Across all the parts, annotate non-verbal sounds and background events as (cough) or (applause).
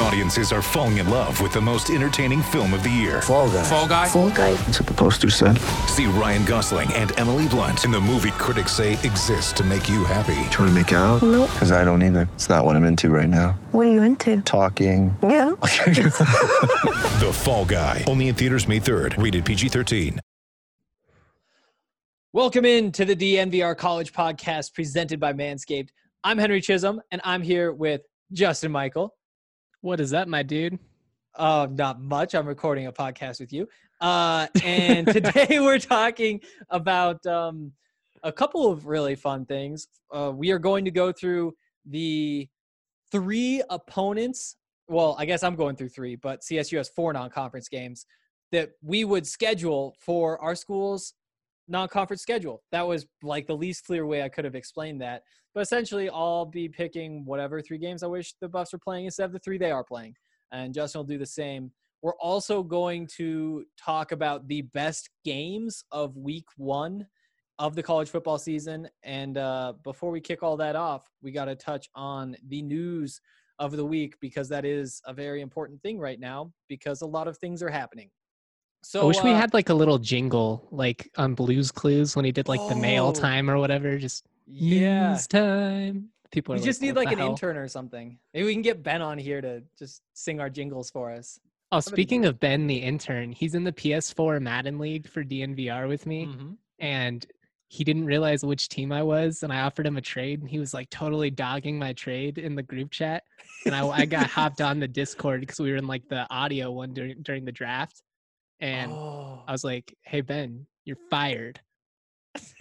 Audiences are falling in love with the most entertaining film of the year. Fall guy. Fall guy. Fall guy. That's what the poster said. See Ryan Gosling and Emily Blunt in the movie critics say exists to make you happy. Trying to make it out? Nope. Because I don't either. It's not what I'm into right now. What are you into? Talking. Yeah. (laughs) The Fall Guy. Only in theaters May 3rd. Rated PG 13. Welcome in to the DNVR College Podcast presented by Manscaped. I'm Henry Chisholm, and I'm here with Justin Michael. What is that, my dude? Uh, not much. I'm recording a podcast with you. Uh, and today (laughs) we're talking about um, a couple of really fun things. Uh, we are going to go through the three opponents. Well, I guess I'm going through three, but CSU has four non conference games that we would schedule for our schools non-conference schedule. That was like the least clear way I could have explained that. But essentially, I'll be picking whatever three games I wish the Buffs were playing instead of the three they are playing, and Justin will do the same. We're also going to talk about the best games of Week One of the college football season. And uh, before we kick all that off, we got to touch on the news of the week because that is a very important thing right now because a lot of things are happening. So I wish we uh, had like a little jingle, like on Blues Clues when he did like the mail Oh. time or whatever. Just yeah. news time. People are We just like, need like an hell?" intern or something. Maybe we can get Ben on here to just sing our jingles for us. Oh, speaking of Ben, the intern, he's in the PS4 Madden League for DNVR with me, Mhm. and he didn't realize which team I was, and I offered him a trade, and he was like totally dogging my trade in the group chat, and I, I got hopped on the Discord because we were in like the audio one during during the draft, and Oh. I was like, "Hey Ben, you're fired." (laughs)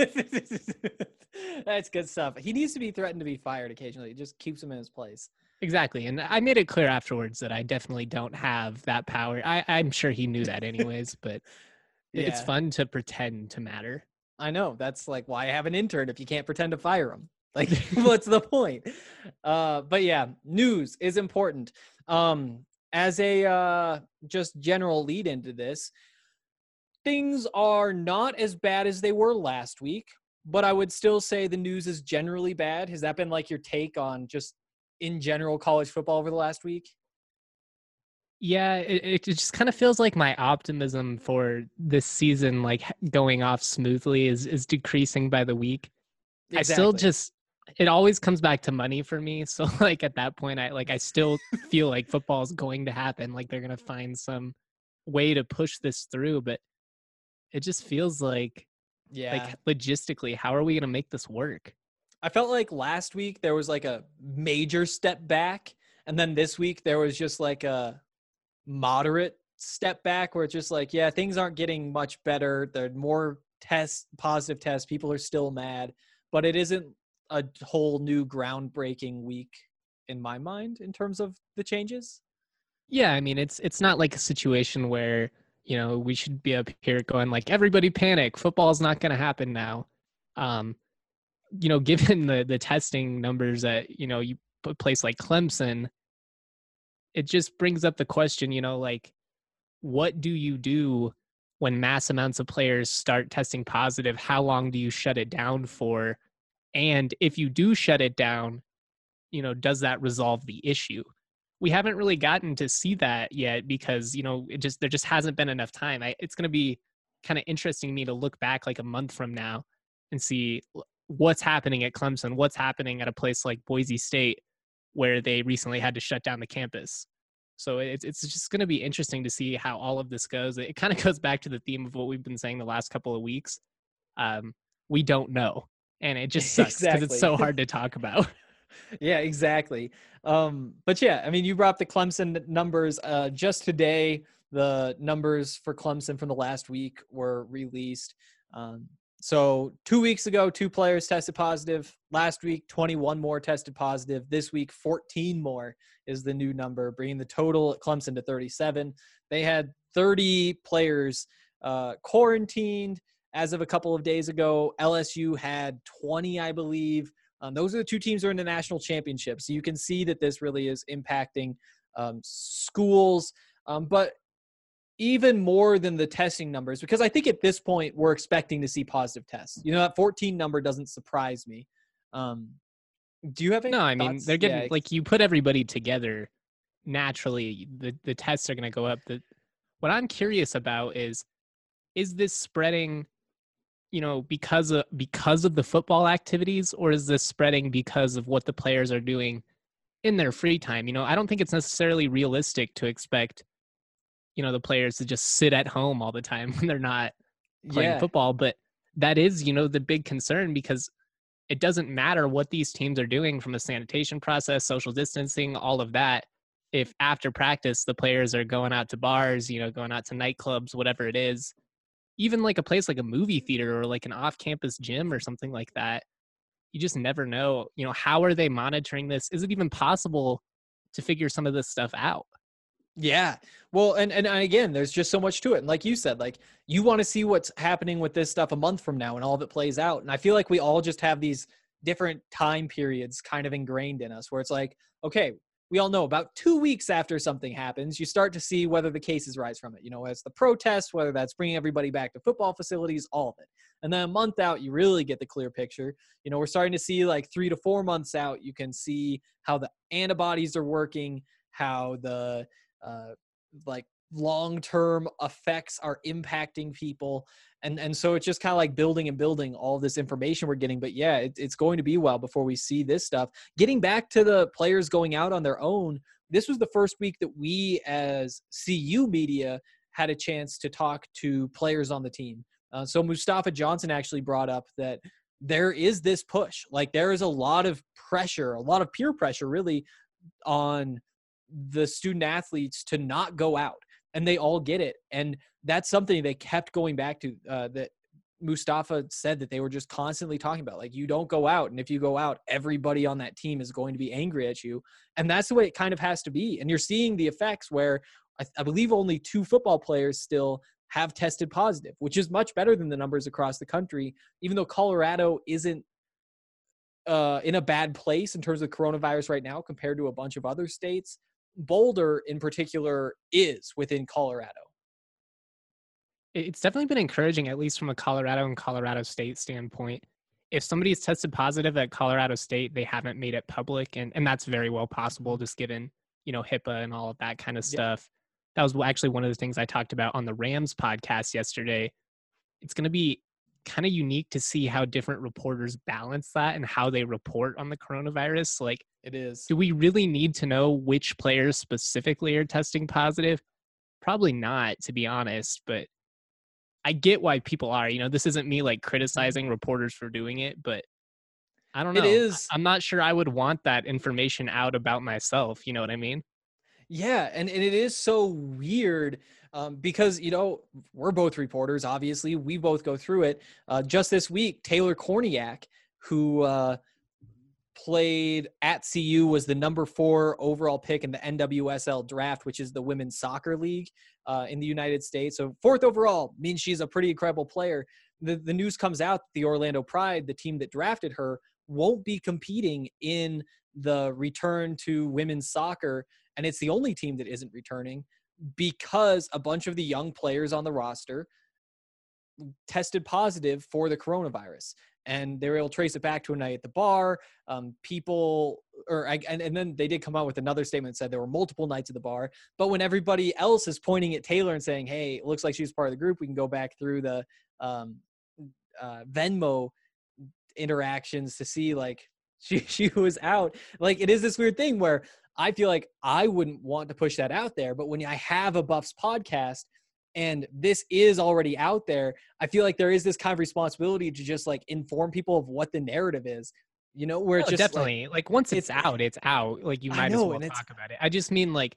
That's good stuff. He needs to be threatened to be fired occasionally. It just keeps him in his place. Exactly. And I made it clear afterwards that I definitely don't have that power. I, I'm sure he knew that anyways, but (laughs) it- it's fun to pretend to matter. I know. That's like why I have an intern if you can't pretend to fire him. Like, (laughs) what's the point? Uh, but yeah, news is important. Um, as a uh, just general lead into this, things are not as bad as they were last week, but I would still say the news is generally bad. Has that been like your take on just in general college football over the last week? Yeah, it, it just kind of feels like my optimism for this season, like going off smoothly, is is decreasing by the week. I still just it always comes back to money for me. So (laughs) like at that point, I like I still feel like football is going to happen. Like they're gonna find some way to push this through, but it just feels like yeah. like logistically, how are we gonna make this work? I felt like last week there was like a major step back, and then this week there was just like a moderate step back where it's just like, yeah, things aren't getting much better. There are more tests, positive tests. People are still mad, but it isn't a whole new groundbreaking week in my mind in terms of the changes. Yeah, I mean it's it's not like a situation where you know we should be up here going like everybody panic, football's not going to happen now. Um, you know, (laughs) given the the testing numbers that you know you put place like Clemson, it just brings up the question, you know, like what do you do when mass amounts of players start testing positive? How long do you shut it down for? And if you do shut it down, you know, does that resolve the issue? we haven't really gotten to see that yet because you know it just there just hasn't been enough time. I, it's going to be kind of interesting me to look back like a month from now and see what's happening at clemson what's happening at a place like boise state where they recently had to shut down the campus. So it's, it's just going to be interesting to see how all of this goes. It kind of (laughs) goes back to the theme of what we've been saying the last couple of weeks. Um, we don't know and it (laughs) just sucks because it's so hard to talk about (laughs) (laughs) yeah, exactly. Um, but yeah, I mean, you brought the Clemson numbers uh, just today. the numbers for Clemson from the last week were released. Um, so two weeks ago, two players tested positive. Last week, 21 more tested positive. This week, 14 more is the new number, bringing the total at Clemson to 37. They had 30 players uh, quarantined as of a couple of days ago. LSU had 20, I believe. Um, those are the two teams that are in the national championship. So you can see that this really is impacting um, schools. Um, but even more than the testing numbers because I think at this point we're expecting to see positive tests. You know, that 14 number doesn't surprise me. Um, do you have any? No, I mean thoughts? they're getting Yeah, like you put everybody together. Naturally, the the tests are going to go up. The what I'm curious about is is this spreading, you know, because of because of the football activities, or is this spreading because of what the players are doing in their free time? You know, I don't think it's necessarily realistic to expect, you know, the players to just sit at home all the time (laughs) when they're not playing yeah. football. But that is, you know, the big concern because it doesn't matter what these teams are doing from a sanitation process, social distancing, all of that. If after practice the players are going out to bars, you know, going out to nightclubs, whatever it is, even like a place like a movie theater or like an off-campus gym or something like that, you just never know. You know, how are they monitoring this? Is it even possible to figure some of this stuff out? Yeah. Well, and and again, there's just so much to it. And like you said, like you want to see what's happening with this stuff a month from now and all of it plays out. And I feel like we all just have these different time periods kind of ingrained in us where it's like, okay, we all know about two weeks after something happens, you start to see whether the cases rise from it. You know, as the protests, whether that's bringing everybody back to football facilities, all of it. And then a month out, you really get the clear picture. You know, we're starting to see like three to four months out, you can see how the antibodies are working, how the uh, like long term effects are impacting people and and so it's just kind of like building and building all this information we're getting but yeah it, it's going to be while before we see this stuff. Getting back to the players going out on their own this was the first week that we as cu media had a chance to talk to players on the team. Uh, so mustafa johnson actually brought up that there is this push like there is a lot of pressure a lot of peer pressure really on the student athletes to not go out and they all get it. And that's something they kept going back to uh, that mustafa said that they were just constantly talking about like you don't go out and if you go out everybody on that team is going to be angry at you. And that's the way it kind of has to be. And you're seeing the effects where i, I believe only two football players still have tested positive which is much better than the numbers across the country even though colorado isn't uh, in a bad place in terms of coronavirus right now compared to a bunch of other states Boulder in particular is within Colorado. It's definitely been encouraging, at least from a Colorado and Colorado State standpoint. If somebody's tested positive at Colorado State, they haven't made it public, and, and that's very well possible, just given you know HIPAA and all of that kind of Yeah. stuff. That was actually one of the things I talked about on the Rams podcast yesterday. It's going to be kind of unique to see how different reporters balance that and how they report on the coronavirus. Like, It is. do we really need to know which players specifically are testing positive? Probably not, to be honest, but I get why people are. You know, this isn't me like mm-hmm. criticizing reporters for doing it, but I don't know. It is. I'm not sure I would want that information out about myself. You know what I mean? Yeah, and, and it is so weird um, because you know we're both reporters. Obviously, we both go through it. Uh, just this week, Taylor Kornieck, who uh, played at CU, was the number four overall pick in the NWSL draft, which is the women's soccer league uh, in the United States. So fourth overall means she's a pretty incredible player. The the news comes out the Orlando Pride, the team that drafted her, won't be competing in the return to women's soccer and it's the only team that isn't returning because a bunch of the young players on the roster tested positive for the coronavirus and they were able to trace it back to a night at the bar. Um, people or and, and then they did come out with another statement that said there were multiple nights at the bar. But when everybody else is pointing at taylor and saying hey it looks like she's part of the group. We can go back through the um, uh, venmo interactions to see like she (laughs) she was out like it is this weird thing where I feel like I wouldn't want to push that out there, but when I have a Buffs podcast and this is already out there, I feel like there is this kind of responsibility to just like inform people of what the narrative is. You know, where it's Oh, just definitely. Like, once it's, out, it's out. Like you might know, as well talk about it. I just mean like,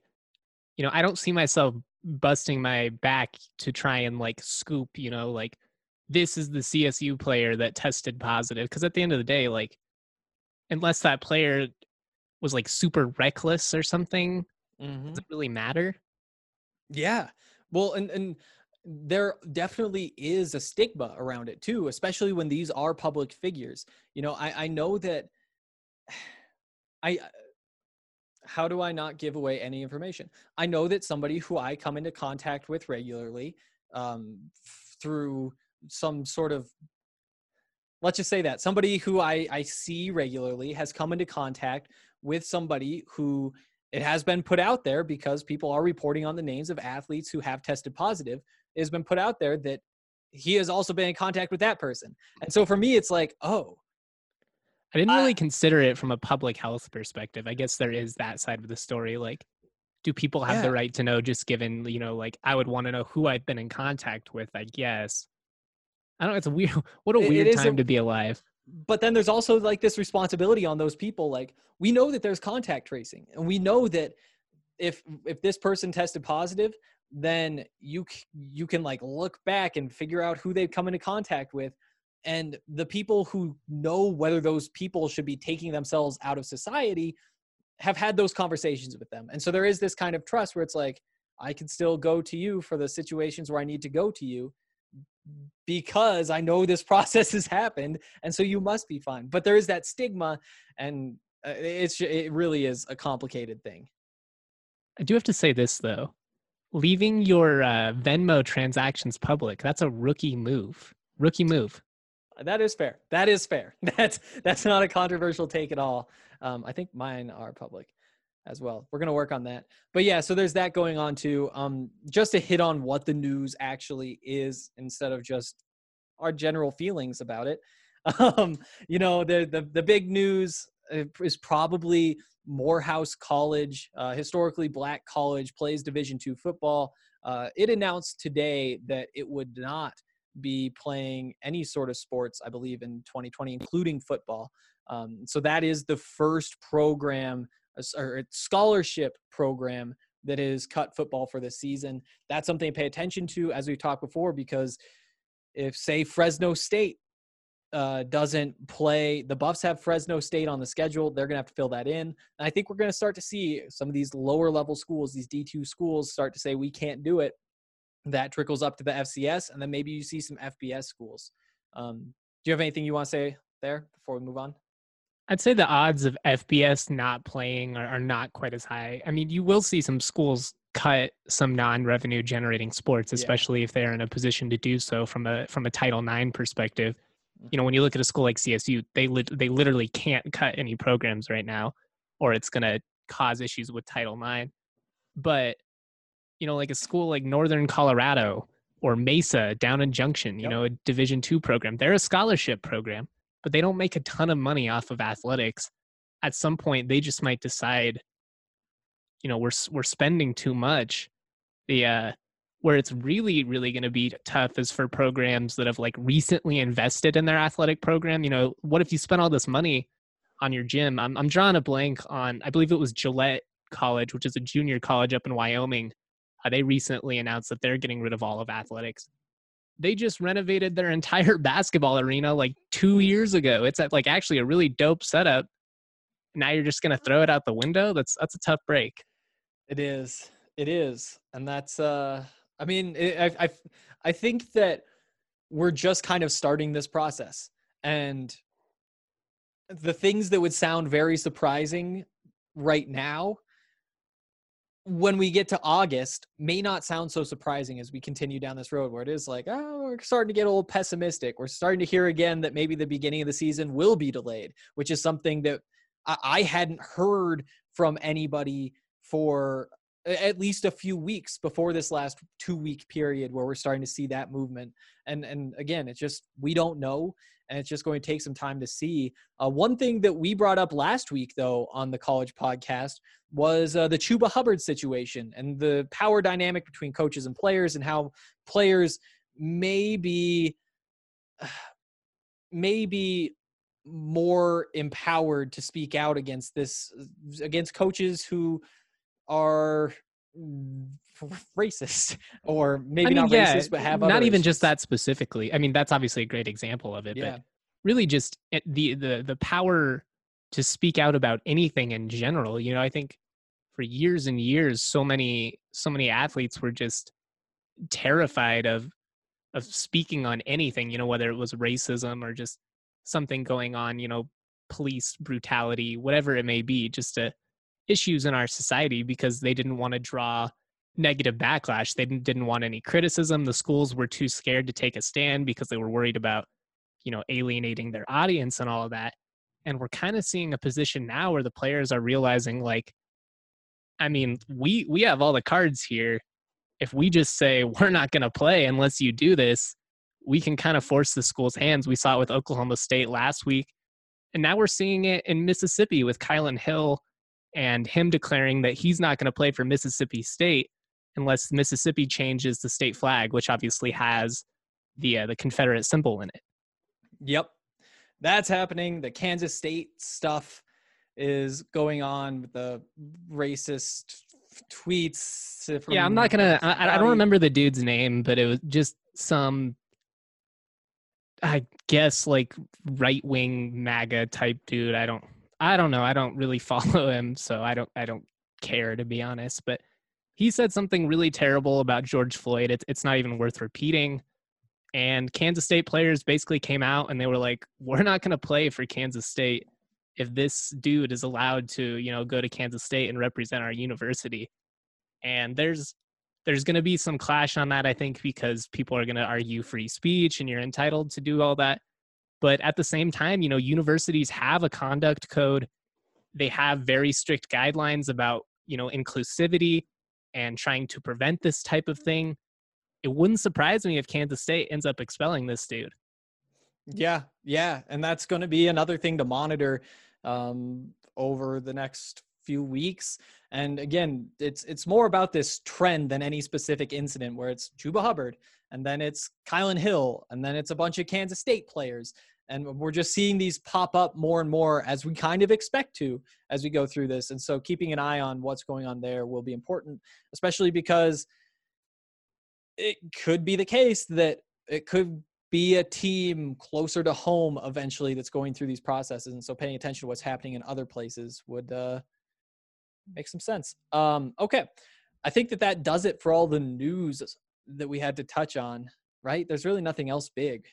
you know, I don't see myself busting my back to try and like scoop, you know, like this is the CSU player that tested positive. Because at the end of the day, like, unless that player was like super reckless or something, Mhm. does it really matter? Yeah. Well, and and there definitely is a stigma around it too, especially when these are public figures. You know, I I know that (sighs) I how do I not give away any information? I know that somebody who I come into contact with regularly um, f- through some sort of let's just say that somebody who I, I see regularly has come into contact with somebody who it has been put out there because people are reporting on the names of athletes who have tested positive. It has been put out there that he has also been in contact with that person. And so for me, it's like, oh, I didn't I- really consider it from a public health perspective. I guess there is that side of the story. Like, do people have the right to know just given, you know, like I would want to know who I've been in contact with, I guess. I don't know. It's a weird, (laughs) what a It- it weird a- time to be alive. but then there's also like this responsibility on those people like we know that there's contact tracing and we know that if if this person tested positive then you you can like look back and figure out who they've come into contact with and the people who know whether those people should be taking themselves out of society have had those conversations with them and so there is this kind of trust where it's like i can still go to you for the situations where i need to go to you because I know this (laughs) process has happened, and so you must be fine. But there is that stigma, and uh, it's it really is a complicated thing. I do have to say this though. Leaving your uh, Venmo transactions public, that's a rookie move. Rookie move. That is fair. That is fair. (laughs) That's that's not a controversial take at all. Um, I think mine are public as well. We're gonna work on that. But yeah, so there's that going on too. Um, just to hit on what the news actually is instead of just our general feelings about it. (laughs) Um, you know, the the the big news uh, is probably Morehouse College, uh, historically black college, plays Division two football. Uh, it announced today that it would not be playing any sort of sports, I believe, in 2020, including football. Um, so that is the first program s- or scholarship program that is cut football for this season. That's something to pay attention to, as we talked before, because if, say, Fresno State uh, doesn't play, the Buffs have Fresno State on the schedule. They're going to have to fill that in. And I think we're going to start to see some of these lower level schools, these D2 schools, start to say, we can't do it that trickles up to the FCS, and then maybe you see some FBS schools. Um, do you have anything you want to say there before we move on? I'd say the odds of FBS not playing are, are not quite as high. I mean, you will see some schools cut some non-revenue generating sports, Yeah. especially if they're in a position to do so from a from a Title IX perspective. Mm-hmm. You know, when you look at a school like CSU, they lit- they literally can't cut any programs right now, or it's going to cause issues with Title IX. But you know, like a school like Northern Colorado or Mesa down in Junction, you Yep. know, a Division two program, they're a scholarship program but they don't make a ton of money off of athletics. At some point, they just might decide, you know, we're we're spending too much. The uh, where it's really really going to be tough is for programs that have like recently invested in their athletic program. You know, what if you spent all this money on your gym? I'm I'm drawing a blank on. I believe it was Gillette College, which is a junior college up in Wyoming. Uh, they recently announced that they're getting rid of all of athletics they just renovated their (laughs) entire basketball arena like two years ago. It's at like actually a really dope setup. Now you're just gonna throw it out the window. That's that's a tough break. It is. It is, and that's. uh I mean, I, I I think that we're just kind of starting this process, and the things that would sound very surprising right now when we get to August may not sound so surprising as we continue down this road where it is like, oh, we're starting to get a little pessimistic. We're starting to hear again that maybe the beginning of the season will be delayed, which is something that I, hadn't heard from anybody for at least a few weeks before this last two week period where we're starting to see that movement. And and again, it's just we don't know, and it's just going to take some time to see. Uh, one thing that we brought up last week, though, on the college podcast was uh, the Chuba Hubbard situation and the power dynamic between coaches and players, and how players may be (sighs) maybe more empowered to speak out against this against coaches who are racist (laughs) or maybe I mean, not yeah, racist, but have not even just that specifically. I mean, that's obviously a great example of it, Yeah. but really just eh, the the the power to speak out about anything in general. You know, I think for years and years, so many so many athletes were just terrified of of speaking on anything. You know, whether it was racism or just something going on. You know, police brutality, whatever it may be, just to issues in our society because they didn't want to draw negative backlash. They didn't, want any criticism. The schools were too scared to take a stand because they were worried about, you know, alienating their audience and all of that. And we're kind of seeing a position now where the players are realizing like, I mean, we we have all the cards here. If we just say (laughs) we're not going to play unless you do this, we can kind of force the school's hands. We saw it with Oklahoma State last week, and now we're seeing it in Mississippi with Kylan Hill and him declaring that he's not going to play for Mississippi State unless Mississippi changes the state flag, which obviously has the uh, the Confederate symbol in it. Yep. That's happening. The Kansas State stuff is going on with the racist tweets. From yeah, I'm not gonna. I, I don't remember the dude's name, but it was just some, I guess, like right wing MAGA type dude. I don't. I don't know. I don't really (laughs) follow him, so I don't. I don't care to be honest. But he said something really terrible about George Floyd. It's it's not even worth repeating. And Kansas State players basically came out and they were like, "We're not going to play for Kansas State if this dude is allowed to, you know, go to Kansas State and represent our university." And there's there's going to be some clash on that, I think, because people are going to argue free speech and you're entitled to do all that. But at the same time, you know, universities have a conduct code. They have very strict guidelines about, you know, inclusivity and trying to prevent this type of thing. It wouldn't surprise me if Kansas State ends up expelling this dude. Yeah, yeah, and that's going to be another thing to monitor um, over the next few weeks. And again, it's it's more about this trend than any specific incident where it's Chuba Hubbard and then it's Kylan Hill and then it's a bunch of Kansas State players. And we're just seeing these pop up more and more as we kind of expect to as we go through this. And so keeping an eye on what's going on there will be important, especially because it could be the case that it could be a team closer to home eventually that's going through these processes. And so paying attention to what's happening in other places would uh, make some sense. Um, okay. I think that that does it for all the news that we had to touch on right? There's really nothing else big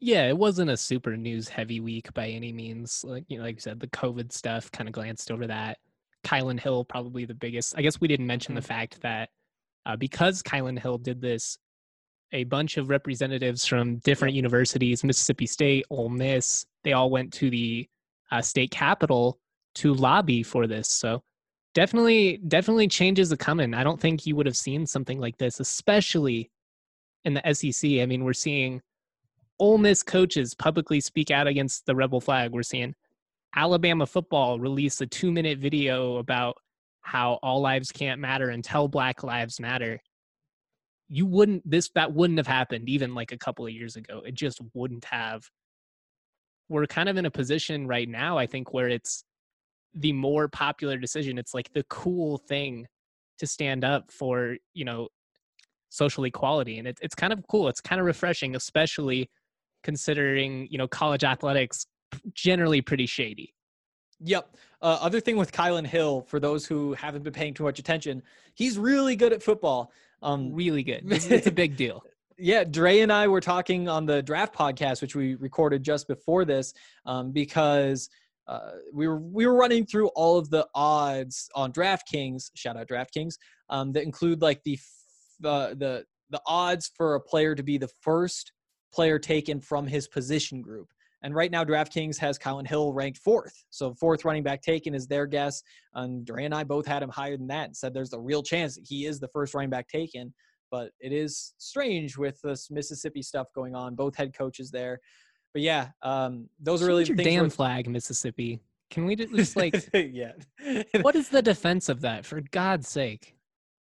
Yeah, it wasn't a super news heavy week by any means. Like you know, like you said, the COVID stuff kind of glanced over that. Kylan Hill probably the biggest. I guess we didn't mention the fact that uh, because Kylan Hill did this, a bunch of representatives from different universities, Mississippi State, Ole Miss, they all went to the uh, state capitol to lobby for this. So definitely, definitely changes are coming. I don't think you would have seen something like this, especially in the SEC. I mean, we're seeing Ole Miss coaches publicly speak out against the rebel flag. We're seeing Alabama football release a two minute video about how all lives can't matter until Black Lives Matter. You wouldn't this that wouldn't have happened even like a couple of years ago. It just wouldn't have. We're kind of in a position right now, I think, where it's the more popular decision. It's like the cool thing to stand up for, you know, social equality. And it, it's kind of cool. It's kind of refreshing, especially considering, you know, college athletics generally pretty shady. Yep. Uh, other thing with Kylan Hill, for those who haven't been paying too much attention, he's really good at football. Um, Really good. (laughs) It's, it's a big deal. yeah, Dre and I were talking on the draft podcast, which we recorded just before this, um, because uh, we were we were running through all of the odds on DraftKings. Shout out DraftKings um, that include like the f- uh, the the odds for a player to be the first player taken from his position group. And right now, DraftKings has Kylan Hill ranked fourth. So fourth running back taken is their guess. And Dre and I both had him higher than that and said there's a real chance that he is the first running back taken. But it is strange with this Mississippi stuff going on. Both head coaches there. But yeah, um, those are really your things damn flag, Mississippi. Can we just like (laughs) yeah. (laughs) what is the defense of that? For God's sake,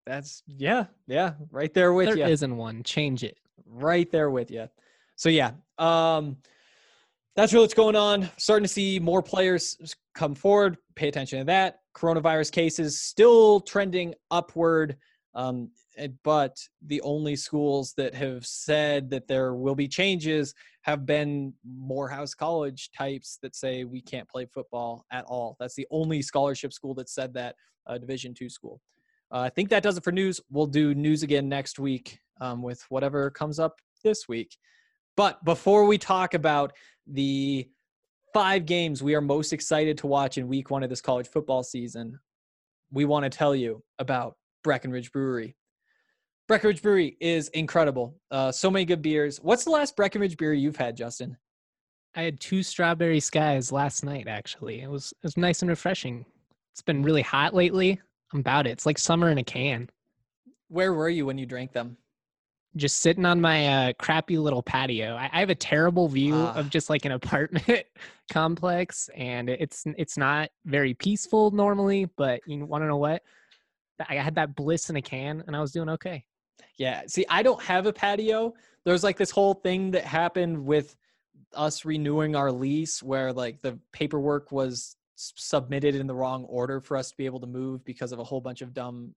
That's yeah, yeah, right there with there you. not one. Change it. right there with you. So yeah, um, that's really what's going on. Starting to see more players come forward. Pay attention to that. Coronavirus cases still trending upward. Um, eh, but the only schools that have said that there will be changes have been Morehouse College types that say we can't play football at all. That's the only scholarship school that said that, uh, Division two school. Uh, I think that does it for news. We'll do news again next week um, with whatever comes up this week. But before we talk about the five games we are most excited to watch in week one of this college football season, we want to tell you about Breckenridge Brewery. Breckenridge Brewery is incredible. Uh, so many good beers. What's the last Breckenridge beer you've had, Justin? I had two strawberry skies last night. Actually, it was it was nice and refreshing. It's been really hot lately. I'm about it. It's like summer in a can. Where were you when you drank them? Just sitting on my uh, crappy little patio. I, I have a terrible view Ah. of just like an apartment (laughs) complex, and it's it's not very peaceful normally. But you want to know what? I had that bliss in a can, and I was doing okay. Yeah. See, I don't have a patio. There's like this whole thing that happened with us renewing our lease where like the paperwork was submitted in the wrong order for us to be able to move because of a whole bunch of dumb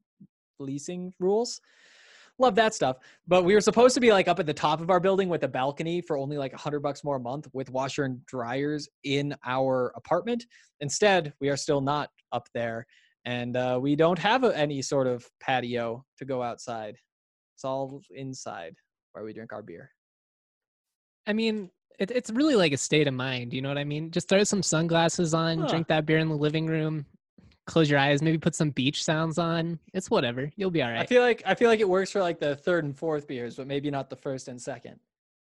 leasing rules. Love that stuff. But we were supposed to be like up at the top of our building with a balcony for only like a hundred bucks more a month with washer and dryers in our apartment. Instead, we are still not up there and uh, we don't have a, any sort of patio to go outside. It's all inside where we drink our beer. I mean, it, it's really like a state of mind. You know what I mean? Just throw some sunglasses on, Huh. drink that beer in the living room, close your eyes, maybe put some beach sounds on. It's whatever. You'll be all right. I feel like I feel like it works for like the third and fourth beers, but maybe not the first and second.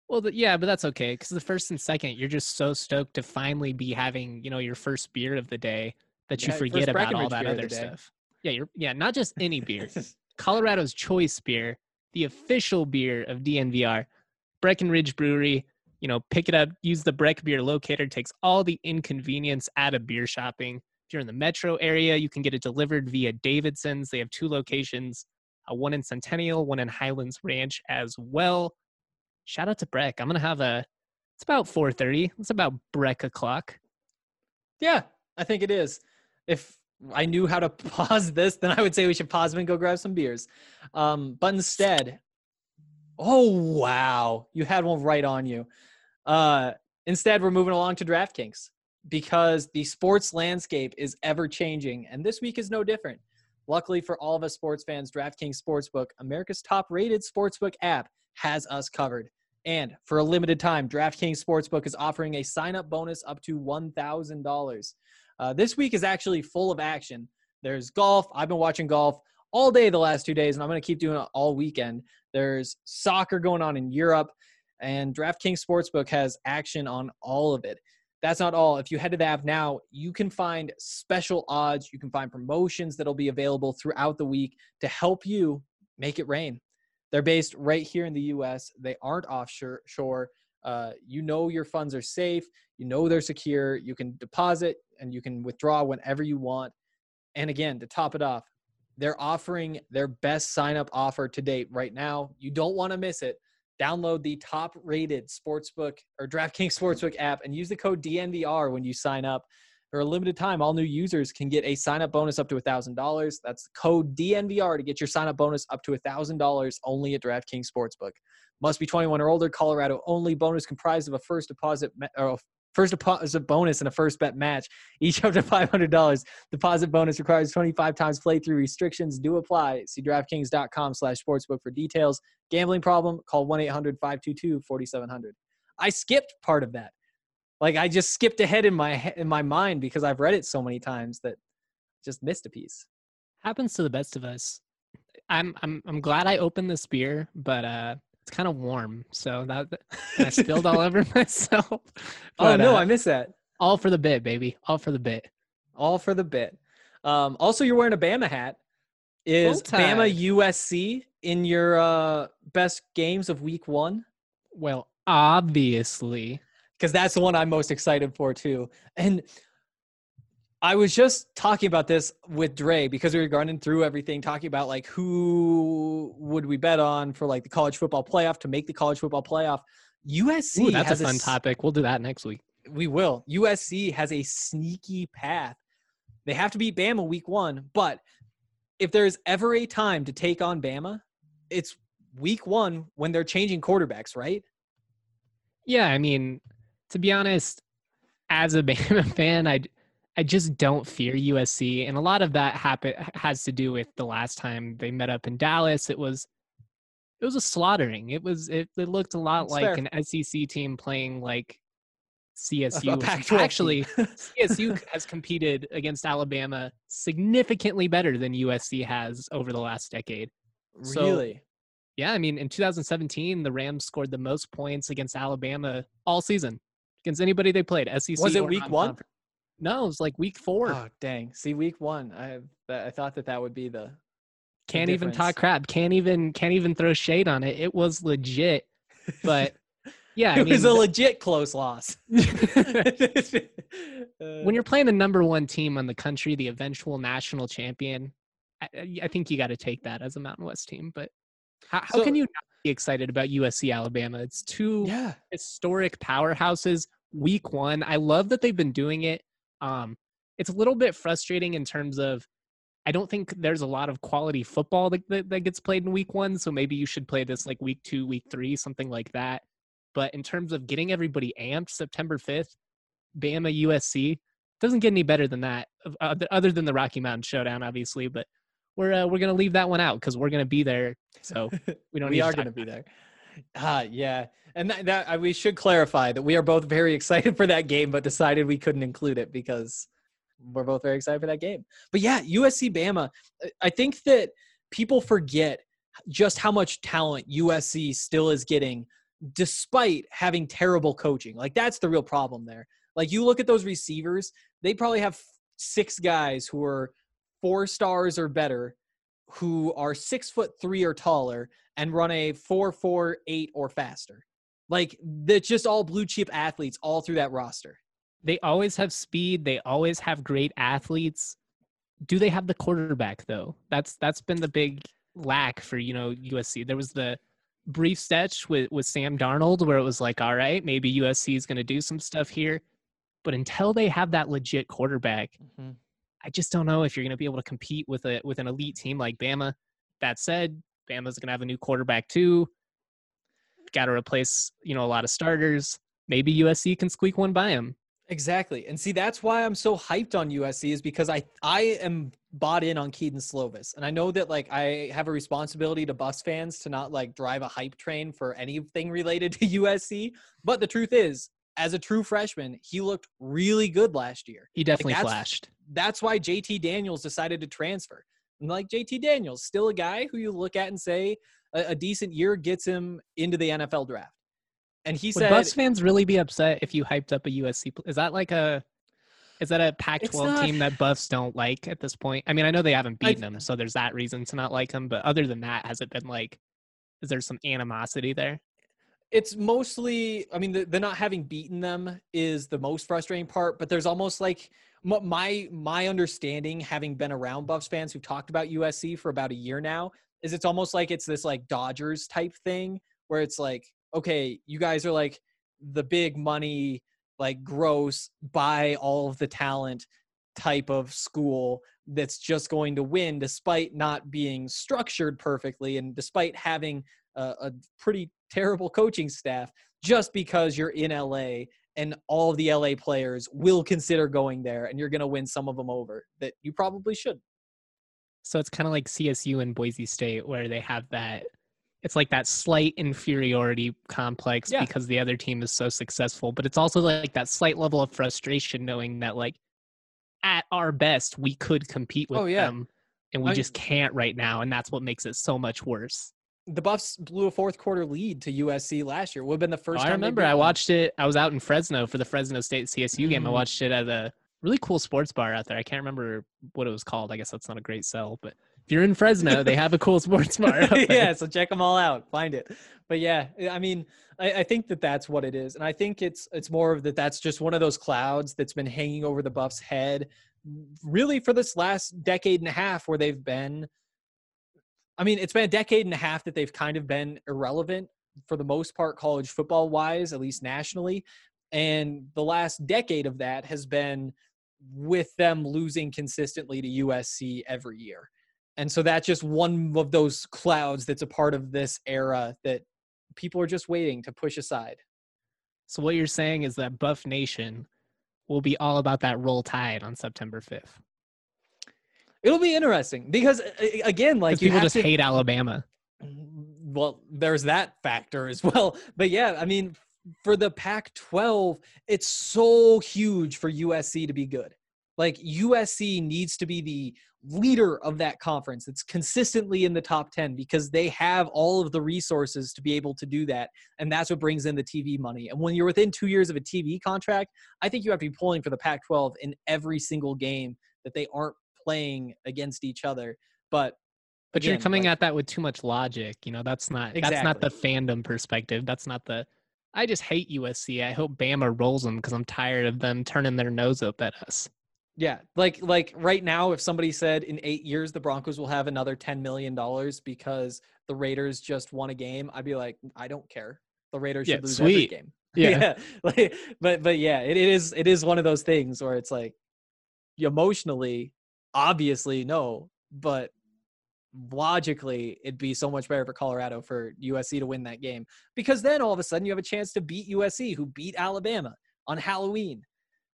Well, the, yeah, but that's okay because the first and second, you're just so stoked to finally be having, you know, your first beer of the day that you Yeah, forget about all that other stuff. Yeah, you're yeah, not just any beer. (laughs) Colorado's choice beer, the official beer of DNVR, Breckenridge Brewery. You know, pick it up, use the Breck Beer locator, takes all the inconvenience out of beer shopping. If you're in the metro area, you can get it delivered via Davidson's. They have two locations, uh, one in Centennial, one in Highlands Ranch as well. Shout out to Breck. I'm gonna have a. It's about 4:30. It's about Breck o'clock. yeah, I think it is. If I knew how to (laughs) pause this, then I would say we should pause and go grab some beers. Um, but instead, oh wow, you had one right on you. Uh, instead, we're moving along to DraftKings because the sports landscape is ever changing, and this week is no different. Luckily for all of us sports fans, DraftKings Sportsbook, America's top rated sportsbook app, has us covered. And for a limited time, DraftKings Sportsbook is offering a sign up bonus up to $1,000. Uh, this week is actually full of action. There's golf. I've been watching golf all day the last two days, and I'm going to keep doing it all weekend. There's soccer going on in Europe, and DraftKings Sportsbook has action on all of it. That's not all. If you head to the app now, you can find special odds. You can find promotions that'll be available throughout the week to help you make it rain. They're based right here in the U.S. They aren't offshore. Shore. Uh, you know your funds are safe. You know they're secure. You can deposit and you can withdraw whenever you want. And again, to top it off, they're offering their best sign up offer to date right now. You don't want to miss it. Download the top rated sportsbook or DraftKings Sportsbook app and use the code DNVR when you sign up. For a limited time, all new users can get a sign up bonus up to $1,000. That's code DNVR to get your sign up bonus up to $1,000 only at DraftKings Sportsbook. Must be 21 or older. Colorado only. Bonus comprised of a first deposit or first deposit bonus and a first bet match, each up to $500. Deposit bonus requires 25 times playthrough. Restrictions do apply. See DraftKings.com slash sportsbook for details. Gambling problem? Call 1-800-522-4700. I skipped part of that. Like I just skipped ahead in my in my mind because I've read it so many times that just missed a piece. happens to the best of us. I'm I'm I'm glad I opened this beer, but uh it's kind of warm, so that (laughs) I spilled all over (laughs) myself. oh no, uh, I missed that. all for the bit, baby. All for the bit. All for the bit. Um, also, you're wearing a Bama hat. Is Bama USC in your uh, best games of Week One? Well, obviously. because that's the one I'm most excited for too. And I was just talking about this with Dre because we were running through everything, talking about like who would we bet on for like the college football playoff to make the college football playoff. USC Ooh, that's a fun s- topic. We'll do that next week. We will. USC has a sneaky path. They have to beat Bama week one, but if there's ever a time to take on Bama, it's week one when they're changing quarterbacks, right? Yeah, I mean, to be honest, as a (laughs) Bama fan, I I just don't fear USC, and a lot of that happen has to do with the last time they met up in Dallas. It was it was a slaughtering. It was it, it looked a lot That's like fair. an SEC team playing like CSU. Actually. (laughs) CSU has competed against Alabama significantly better than USC has over the last decade. So, really? Yeah, I mean, in 2017, the Rams scored the most points against Alabama all season against anybody they played. SEC Was it week one? non-conference. No, it was like week four. Oh dang! See, week one, I I thought that that would be the can't even talk crap. Can't even can't even throw shade on it. It was legit. But (laughs) yeah, I it mean, was a legit close loss. (laughs) Uh. when you're playing the number one team on the country, the eventual national champion, I, I- I think you got to take that as a Mountain West team. But how, how So- can you not be excited about USC Alabama? It's two yeah, historic powerhouses. Week one, I love that they've been doing it. Um, it's a little bit frustrating in terms of I don't think there's a lot of quality football that, that, that gets played in week one. So maybe you should play this like week two, week three, something like that. But in terms of getting everybody amped, September 5th, Bama USC doesn't get any better than that, other other than the Rocky Mountain Showdown, obviously. But we're uh, we're gonna leave that one out because we're gonna be there. So (laughs) we don't. we need are to gonna be there. Ah, yeah, and that, that uh, we should clarify that we are both very (laughs) excited for that game, but decided we couldn't include it because we're both very excited for that game. But yeah, USC Bama. uh, I think that people forget just how much talent USC still is getting, despite having terrible coaching. Like that's the real problem there. Like you look at those receivers, they probably have six guys who are four stars or better, who are six foot three or taller and run a four four eight or faster. Like that's just all blue chip athletes all through that roster. they always have speed. They always have great athletes. Do they have the quarterback though? That's that's been the big lack for you know usc there was the brief stretch with with sam darnold where it was like all right maybe usc is going to do some stuff here. But until they have that legit quarterback mm-hmm. I just don't know if you're going to be able to compete with a with an elite team like bama that said bama's going to have a new quarterback too got to replace you know a lot of starters maybe usc can squeak one by him Exactly. And see, that's why I'm so hyped on USC is because I I am bought in on Kedon Slovis. And I know that like I have a responsibility to Buffs fans to not like drive a hype train for anything related (laughs) to USC. But the truth is, as a true freshman, he looked really good last year. He definitely that's- flashed. That's why JT Daniels decided to transfer. And like JT Daniels, still a guy who you look at and say a, a decent year gets him into the NFL draft. And he Would said Buffs fans really be upset if you hyped up a USC? Is that like a is that a Pac-12 not- team that Buffs don't like at this point? I mean, I know they haven't I- beaten them, so there's that reason to not like them. But other than that, has it been like, is there some animosity there? It's mostly i mean the, the not having beaten them is the most frustrating part but there's almost like my my understanding having been around buffs fans who've talked about usc for about a year now is it's almost like it's this like dodgers type thing where it's like okay you guys are like the big money like gross buy all of the talent type of school that's just going to win despite not being structured perfectly and despite having a, a pretty terrible coaching staff just because you're in LA and all of the LA players will consider going there and you're going to win some of them over that you probably should. So it's kind of like CSU and Boise State, where they have that. It's like that slight inferiority complex Yeah. because the other team is so successful, but it's also like that slight level of frustration knowing that, like, at our best, we could compete with Oh, yeah. them, and we I- just can't right now, and that's what makes it so much worse. The Buffs blew a fourth quarter lead to USC last year. Would have been the Oh, first I time they remember I watched it. I was out in Fresno for the Fresno State CSU game. I Mm. watched it at a really cool sports bar out there. I can't remember what it was called. I guess that's not a great sell, but if you're in Fresno, they have a cool (laughs) sports bar. (laughs) Yeah, so check them all out, find it. But yeah, I mean, I, I think that that's what it is, and I think it's it's more of that. That's just one of those clouds that's been hanging over the Buffs' head, really for this last decade and a half, where they've been. I mean, it's been a decade and a half that they've kind of been irrelevant for the most part, college football wise, at least nationally. And the last decade of that has been with them losing consistently to USC every year. and so that's just one of those clouds that's a part of this era that people are just waiting to push aside. So what you're saying is that Buff Nation will be all about that roll tide on September 5th. It'll be interesting because uh, uh, again, like you people just to, hate Alabama. well, there's that factor as (laughs) well. But yeah, I mean, for the Pac 12, it's so huge for USC to be good. Like USC needs to be the leader of that conference. It's consistently in the top 10 because they have all of the resources to be able to do that. And that's what brings in the TV money. And when you're within two years of a TV contract, I think you have to be pulling for the Pac 12 in every single game that they aren't playing against each other. But But you're coming like- at that with too much logic. You know, that's not that's not the fandom perspective. That's not the I just hate USC. I hope Bama rolls them because I'm tired of them turning their nose up at us. Yeah, like like right now, if somebody said in eight years the Broncos will have another ten million dollars because the Raiders just won a game, I'd be like, I don't care. The Raiders Yeah, should lose every sweet. game. (laughs) Yeah. like, but but yeah, it, it is it is one of those things where it's like emotionally, obviously no, but logically it'd be so much better for Colorado for USC to win that game because then all of a sudden you have a chance to beat USC who beat Alabama on Halloween.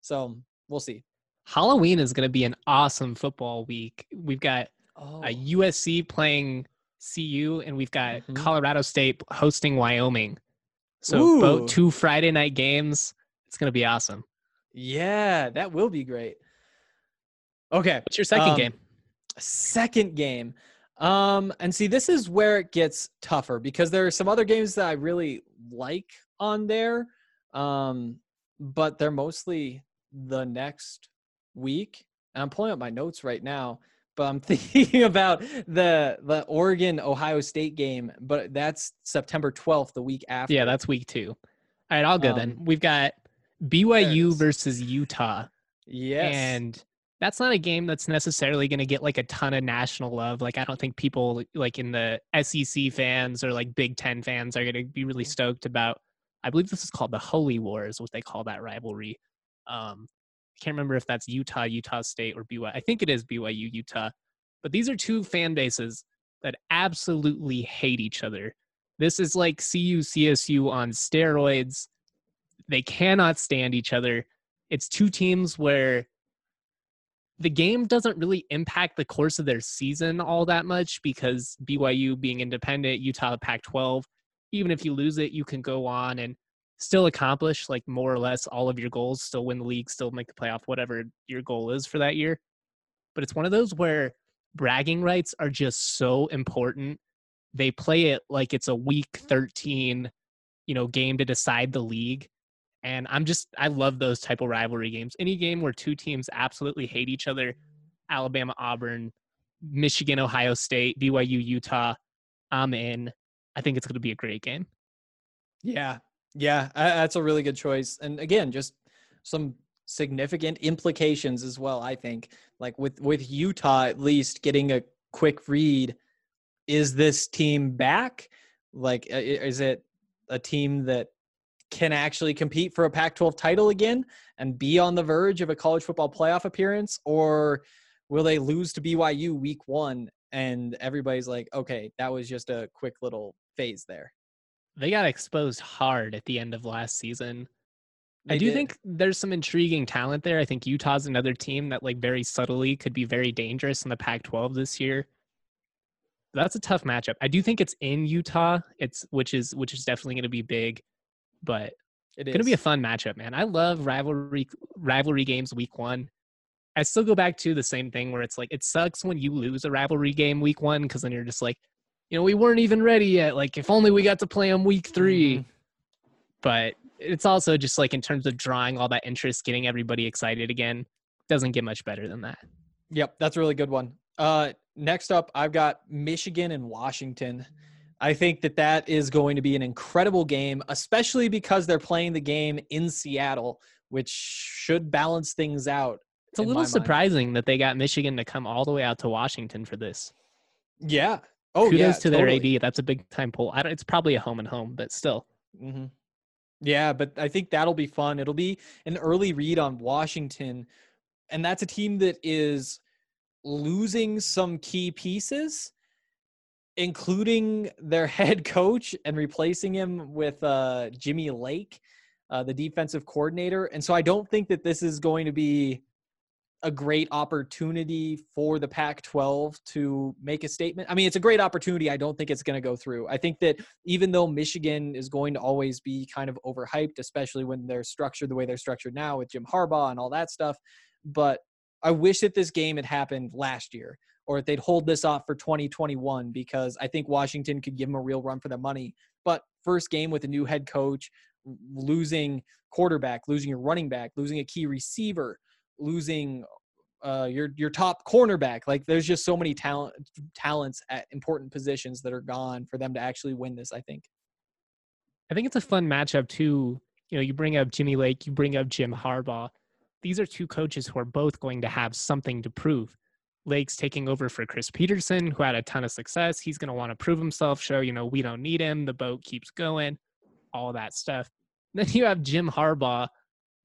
So we'll see. Halloween is going to be an awesome football week. We've got Oh. a USC playing CU, and we've got Mhm. Colorado State hosting Wyoming. So Ooh. both two Friday night games. It's going to be awesome. Yeah, that will be great. Okay, What's your second Um, game? second game. Um, and see, this is where it gets tougher because there are some other games that I really like on there. Um, but they're mostly the next week. And I'm pulling up my notes right now, but I'm (laughs) thinking about the the Oregon Ohio State game, but that's September 12th, the week after. Yeah, that's week two. All right, I'll go then. Um, We've got BYU versus Utah. yes. And that's not a game that's necessarily going to get like a ton of national love. Like, I don't think people like in the SEC fans or like Big Ten fans are going to be really stoked about. I believe this is called the Holy War, is what they call that rivalry. Um, I can't remember if that's Utah, Utah State, or BYU. I think it is BYU, Utah. But these are two fan bases that absolutely hate each other. This is like CU, CSU on steroids. They cannot stand each other. It's two teams where the game doesn't really impact the course of their season all that much because BYU being independent, Utah Pac 12, even if you lose it, you can go on and still accomplish like more or less all of your goals, still win the league, still make the playoff, whatever your goal is for that year. But it's one of those where bragging rights are just so important. They play it like it's a week 13, you know, game to decide the league. And I'm just I love those type of rivalry games. Any game where two teams absolutely hate each other, Alabama, Auburn, Michigan, Ohio State, BYU, Utah, I'm in. I think it's going to be a great game. Yeah, yeah, that's a really good choice. And again, just some significant implications as well. I think, like with with Utah, at least getting a quick read. Is this team back? Like, uh, is it a team that can actually compete for a Pac-12 title again and be on the verge of a college football playoff appearance, or will they lose to BYU week one? And everybody's like, okay, that was just a quick little phase there. They got exposed hard at the end of last season. I do did. think there's some intriguing talent there. I think Utah's another team that like very subtly could be very dangerous in the Pac-12 this year. That's a tough matchup. I do think it's in Utah. It's which is which is definitely going to be big, but it's going to be a fun matchup, man. I love rivalry rivalry games week 1. I still go back to the same thing where it's like it sucks when you lose a rivalry game week 1 cuz then you're just like, you know, we weren't even ready yet. Like if only we got to play them week 3 Mhm. but it's also just like in terms of drawing all that interest, getting everybody excited again, doesn't get much better than that. Yep, that's a really good one. Uh, next up, I've got Michigan and Washington. I think that that is going to be an incredible game, especially because they're playing the game in Seattle, which should balance things out. It's a little mind. surprising that they got Michigan to come all the way out to Washington for this. Yeah. Oh, Kudos yeah. to totally. their AD. That's a big time pull. I don't, it's probably a home and home, but still. hmm Yeah, but I think that'll be fun. It'll be an early read on Washington, and that's a team that is losing some key pieces, including their (laughs) head coach and replacing him with uh, Jimmy Lake, uh, the defensive coordinator. And so I don't think that this is going to be a great opportunity for the Pac 12 to make a statement. I mean, it's a great opportunity. I don't think it's going to go through. I think that even though Michigan is going to always be kind of overhyped, especially when they're structured the way they're structured now with Jim Harbaugh and all that stuff, but I wish that this game had happened last year or if they'd hold this off for 2021 because I think Washington could give them a real run for their money. But first game with a new head coach, losing quarterback, losing your running back, losing a key receiver, losing uh, your your top cornerback. Like there's just so many talent talents at important positions that are gone for them to actually win this. I think. I think it's a fun matchup too. You know, you bring up Jimmy Lake, you bring up Jim Harbaugh. These are two coaches who are both going to have something to prove. Lake's taking over for Chris Petersen, who had a ton of success. He's going to want to prove himself, show, you know, we don't need him. The boat keeps going, all that stuff. Then you have Jim Harbaugh,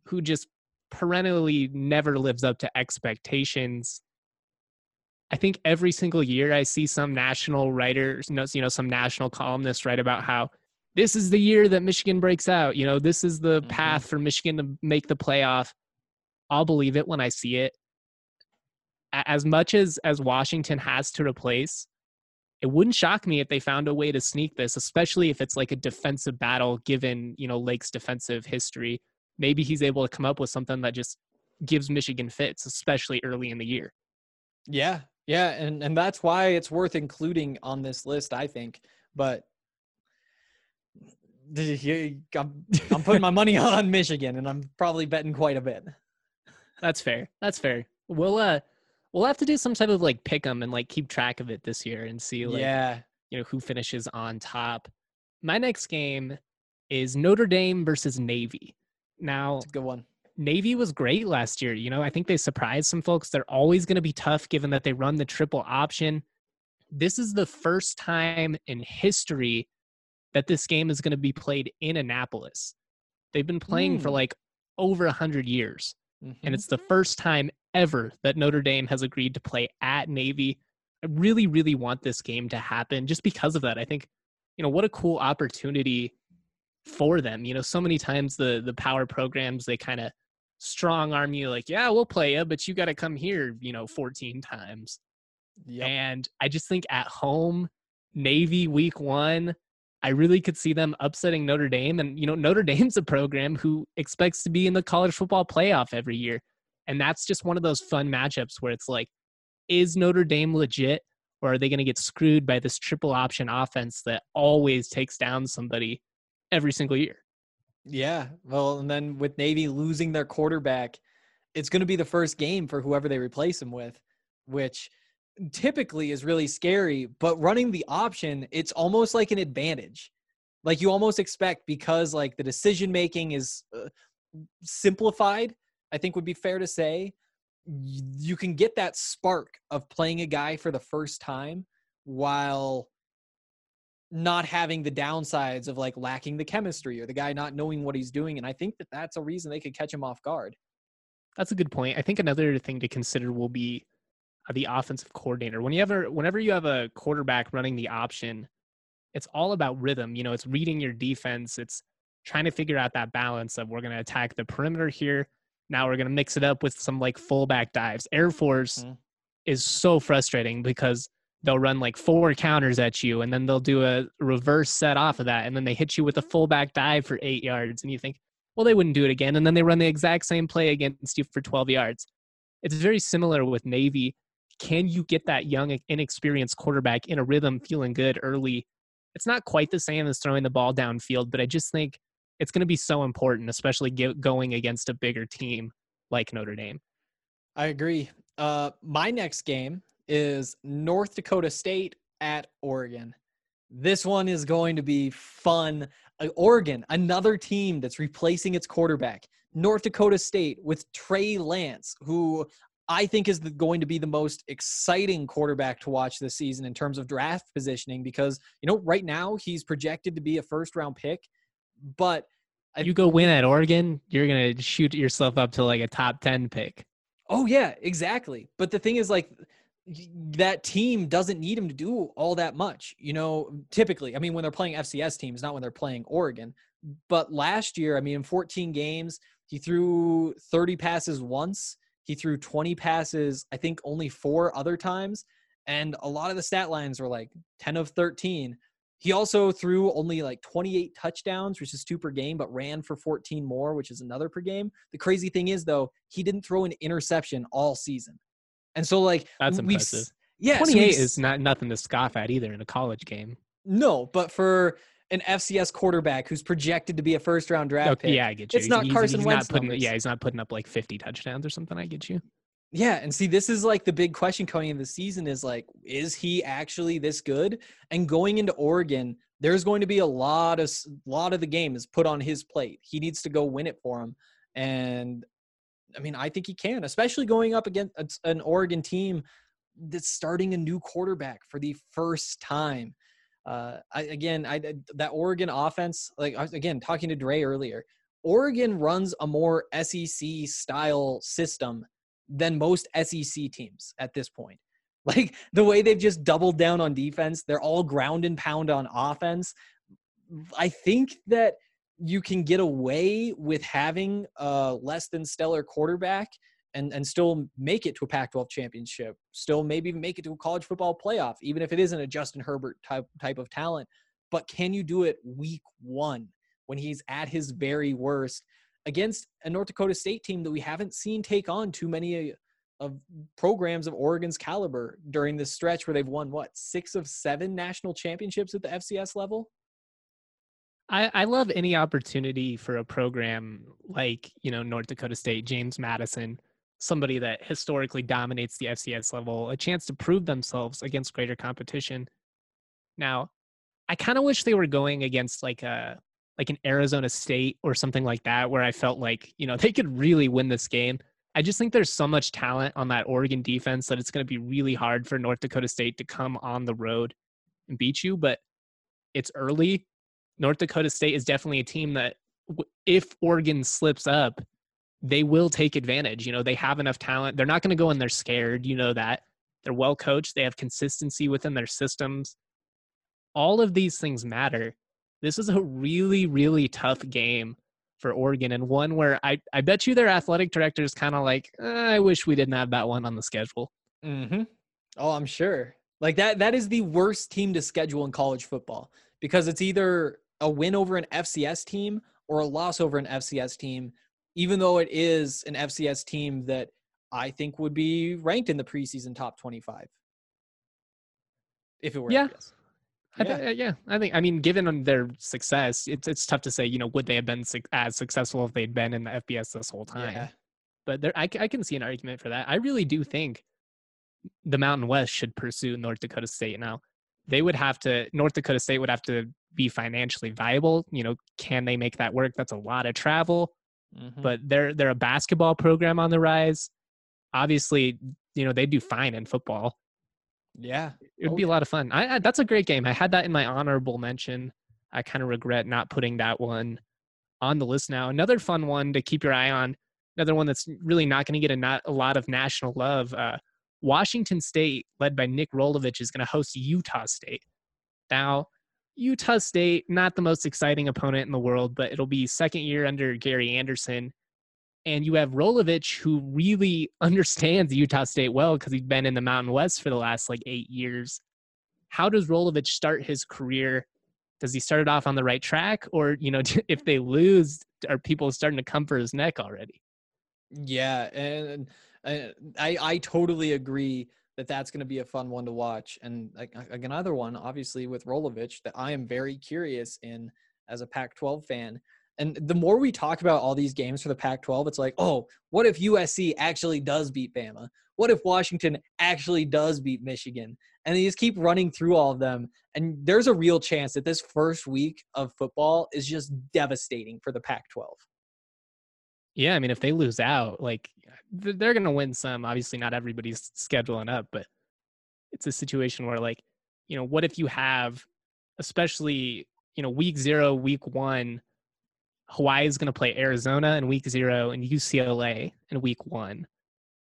who just perennially never lives up to expectations. I think every single year I see some national writers, you know, some national columnists write about how this is the year that Michigan breaks out. You know, this is the Mhm. path for Michigan to make the playoff. I'll believe it when I see it. As much as as Washington has to replace, it wouldn't shock me if they found a way to sneak this, especially if it's like a defensive battle given, you know, Lake's defensive history. Maybe he's able to come up with something that just gives Michigan fits, especially early in the year. Yeah, yeah, and and that's why it's worth including on this list, I think. But (laughs) I'm, I'm putting my money on Michigan, and I'm probably betting quite a bit. That's fair. That's fair. We'll uh we'll have to do some type of like pick 'em and like keep track of it this year and see like yeah, you know who finishes on top. My next game is Notre Dame versus Navy. Now, it's a good one. Navy was great last year. You know, I think they surprised some folks. They're always going to be tough given that they run the triple option. This is the first time in history that this game is going to be played in Annapolis. They've been playing for Hmm. like over a 100 years, Mhm. and it's the first time ever that Notre Dame has agreed to play at Navy. I really, really want this game to happen just because of that. I think, you know, what a cool opportunity for them. You know, so many times the the power programs they kind of strong arm you like, yeah, we'll play you, but you got to come here, you know, 14 times. Yep. And I just think at home, Navy week one, I really could see them upsetting Notre Dame. And, you know, Notre (laughs) Dame's a program who expects to be in the college football playoff every year. And that's just one of those fun matchups where it's like, is Notre Dame legit or are they going to get screwed by this triple option offense that always takes down somebody every single year? Yeah. Well, and then with Navy losing their quarterback, it's going to be the first game for whoever they replace him with, which typically is really scary. But running the option, it's almost like an advantage. Like you almost expect because like the decision making is uh, simplified, I think would be fair to say. You can get that spark of playing a guy for the first time while not having the downsides of like lacking the chemistry or the guy not knowing what he's doing. And I think that that's a reason they could catch him off guard. That's a good point. I think another thing to consider will be uh, the offensive coordinator. When you ever, whenever you have a quarterback running the option, it's all about rhythm. You know, it's reading your defense. It's trying to figure out that balance of we're going to attack the perimeter here. Now we're going to mix it up with some like fullback dives. Air Force Mhm. is so frustrating because they'll run like four counters at you and then they'll do a reverse set off of that and then they hit you with a fullback dive for eight yards and you think well they wouldn't do it again and then they run the exact same play against you for 12 yards it's very similar with navy can you get that young inexperienced quarterback in a rhythm feeling good early it's not quite the same as throwing the ball downfield but i just think it's going to be so important especially get going against a bigger team like notre dame I agree. Uh, my next game is North Dakota State at Oregon. This one is going to be fun. Uh, Oregon, another team that's replacing its quarterback. North Dakota State with Trey Lance, who I think is the, going to be the most exciting quarterback to watch this season in terms of draft positioning because, you know, right now he's projected to be a first round pick, but I- you go win at oregon you're going to shoot yourself up to like a top 10 pick Oh yeah, exactly. But the thing is like that team doesn't need him to do all that much. You know, typically, I mean, when they're playing FCS teams, not when they're playing Oregon. But last year, I mean, in 14 games, he threw 30 passes once. He threw 20 passes, I think only four other times. And a lot of the stat lines were like 10 of 13. He also threw only like 28 touchdowns, which is two per game, but ran for 14 more, which is another per game. The crazy thing is, though, he didn't throw an interception all season. And so, like, That's impressive. Yeah, 28 we've is not nothing to scoff at either in a college game. no, but for an FCS quarterback who's projected to be a first round draft Okay, pick, yeah, I get you. it's not Carson he's Wentz not putting. Yeah, he's not putting up like 50 touchdowns or something. I get you. Yeah, and see, this is like the big question coming into the season is like, is he actually this good? And going into Oregon, there's going to be a lot of lot of the game is put on his plate. He needs to go win it for him, and I mean, I think he can, especially going up against an Oregon team that's starting a new quarterback for the first time. Uh, I, again, I that Oregon offense, like again talking to Dre earlier, Oregon runs a more SEC style system than most SEC teams at this point. (laughs) Like the way they've just doubled down on defense, they're all ground and pound on offense. I think that you can get away with having a less than stellar quarterback and and still make it to a Pac-12 championship, still maybe even make it to a college football playoff, even if it isn't a Justin Herbert type type of talent. But can you do it week one when he's at his very worst against a North Dakota State team that we haven't seen take on too many of programs of Oregon's caliber during this stretch where they've won what six of seven national championships at the FCS level? I, I love any opportunity for a program like, you know, North Dakota State, James Madison, somebody that historically dominates the FCS level, a chance to prove themselves against greater competition. Now, I kind of wish they were going against like a like an Arizona State or something like that, where I felt like, you know, (laughs) they could really win this game. I just think there's so much talent on that Oregon defense that it's going to be really hard for North Dakota State to come on the road and beat you. But it's early. North Dakota State is definitely a team that, if Oregon slips up, they will take advantage. You know, they have enough talent. They're not going to go in there scared. You know that. They're well coached. They have consistency within their systems. All of these things matter. This is a really, really tough game for Oregon and one where I, I bet you their athletic director is kind of like, "Eh, I wish we didn't have that one on the schedule. Mm-hmm. Oh, I'm sure. Like that that is the worst team to schedule in college football because it's either a win over an FCS team or a loss over an FCS team, even though it is an FCS team that I think would be ranked in the preseason top 25. If it were Yeah. FBS. I Yeah. thi- yeah, I think. I mean, given their success, it's it's tough to say. You know, would they have been suc- as successful if they'd been in the FBS this whole time? Yeah. But there, I, I can see an argument for that. I really do think the Mountain West should pursue North Dakota State now. They would have to. North Dakota State would have to be financially viable. You know, can they make that work? That's a lot of travel. Mhm. But they're they're a basketball program on the rise. Obviously, you know they do fine in football. Yeah. It would Oh, be a lot of fun. I, I that's a great game. I had that in my honorable mention. I kind of regret not putting that one on the list now. Another fun one to keep your eye on. Another one that's really not going to get a, not, a lot of national love. Uh, Washington State, led by Nick Rolovich, is going to host Utah State. Now, Utah State, not the most exciting opponent in the world, but it'll be second year under Gary Anderson. And you have Rolovich, who really (laughs) understands Utah State well because he's been in the Mountain West for the last like eight years. How does Rolovich start his career? Does he start it off on the right track, or you know, (laughs) if they lose, are people starting to come for his neck already? Yeah, and I I totally agree that that's going to be a fun one to watch, and like like another one, obviously with Rolovich, that I am very curious in as a Pac-12 fan. And the more we talk about all these games for the Pac-12, it's like, oh, what if USC actually does beat Bama? What if Washington actually does beat Michigan? And they just keep running through all of them. And there's a real chance that this first week of football is just devastating for the Pac-12. Yeah, I mean, if they lose out, like they're going to win some. Obviously, not everybody's scheduling up, but it's a situation where, like, you know, what if you have, especially, you know, week zero, week one, Hawaii is going to play Arizona in week zero and UCLA in week one.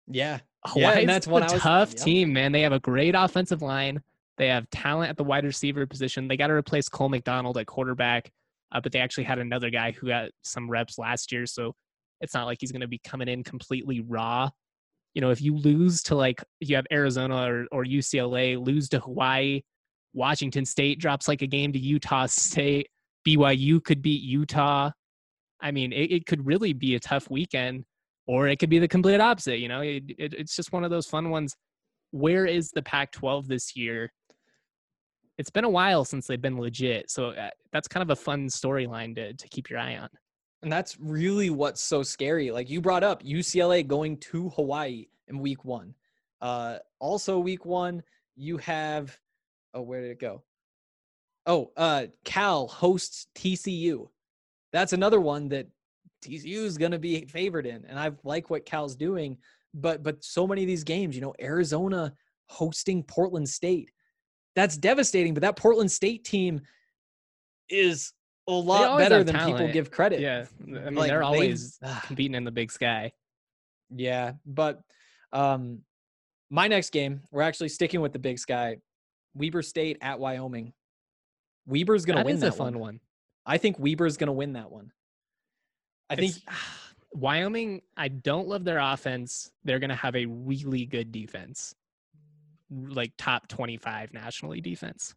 Yeah. Hawaii's and that's a one I was- tough team, man. They have a great offensive line. They have talent at the wide receiver position. They got to replace Cole McDonald at quarterback, uh, but they actually had another guy who got some reps last year, so it's not like he's going to be coming in completely raw. You know, if you lose to like you have Arizona or, or UCLA, lose to Hawaii, Washington State drops like a game to Utah State, BYU could beat Utah. I mean, it, it could really be a tough weekend, or it could be the complete opposite. You know, it, it, it's just one of those fun ones. Where is the Pac 12 this year? It's been a while since they've been legit. So uh, that's kind of a fun storyline to, to keep your eye on. And that's really what's so scary. Like you brought up UCLA going to Hawaii in week one. Uh, also, week one, you have, oh, where did it go? Oh, uh, Cal hosts TCU. That's another one that TCU is going to be favored in. And I like what Cal's doing. But, but so many of these games, you know, Arizona hosting Portland State. That's devastating. But that Portland State team is a lot better than people give credit. Yeah. I mean, Like, they're always ah. (sighs) (sighs) competing in the big sky. Yeah, but um my next game, we're actually sticking with the Big Sky. Weber State at Wyoming. Weber's going to win is that a fun one. one. I think Weber's going to win that one. I think (sighs) Wyoming, I don't love their offense. They're going to have a really good defense, like top 25 nationally defense.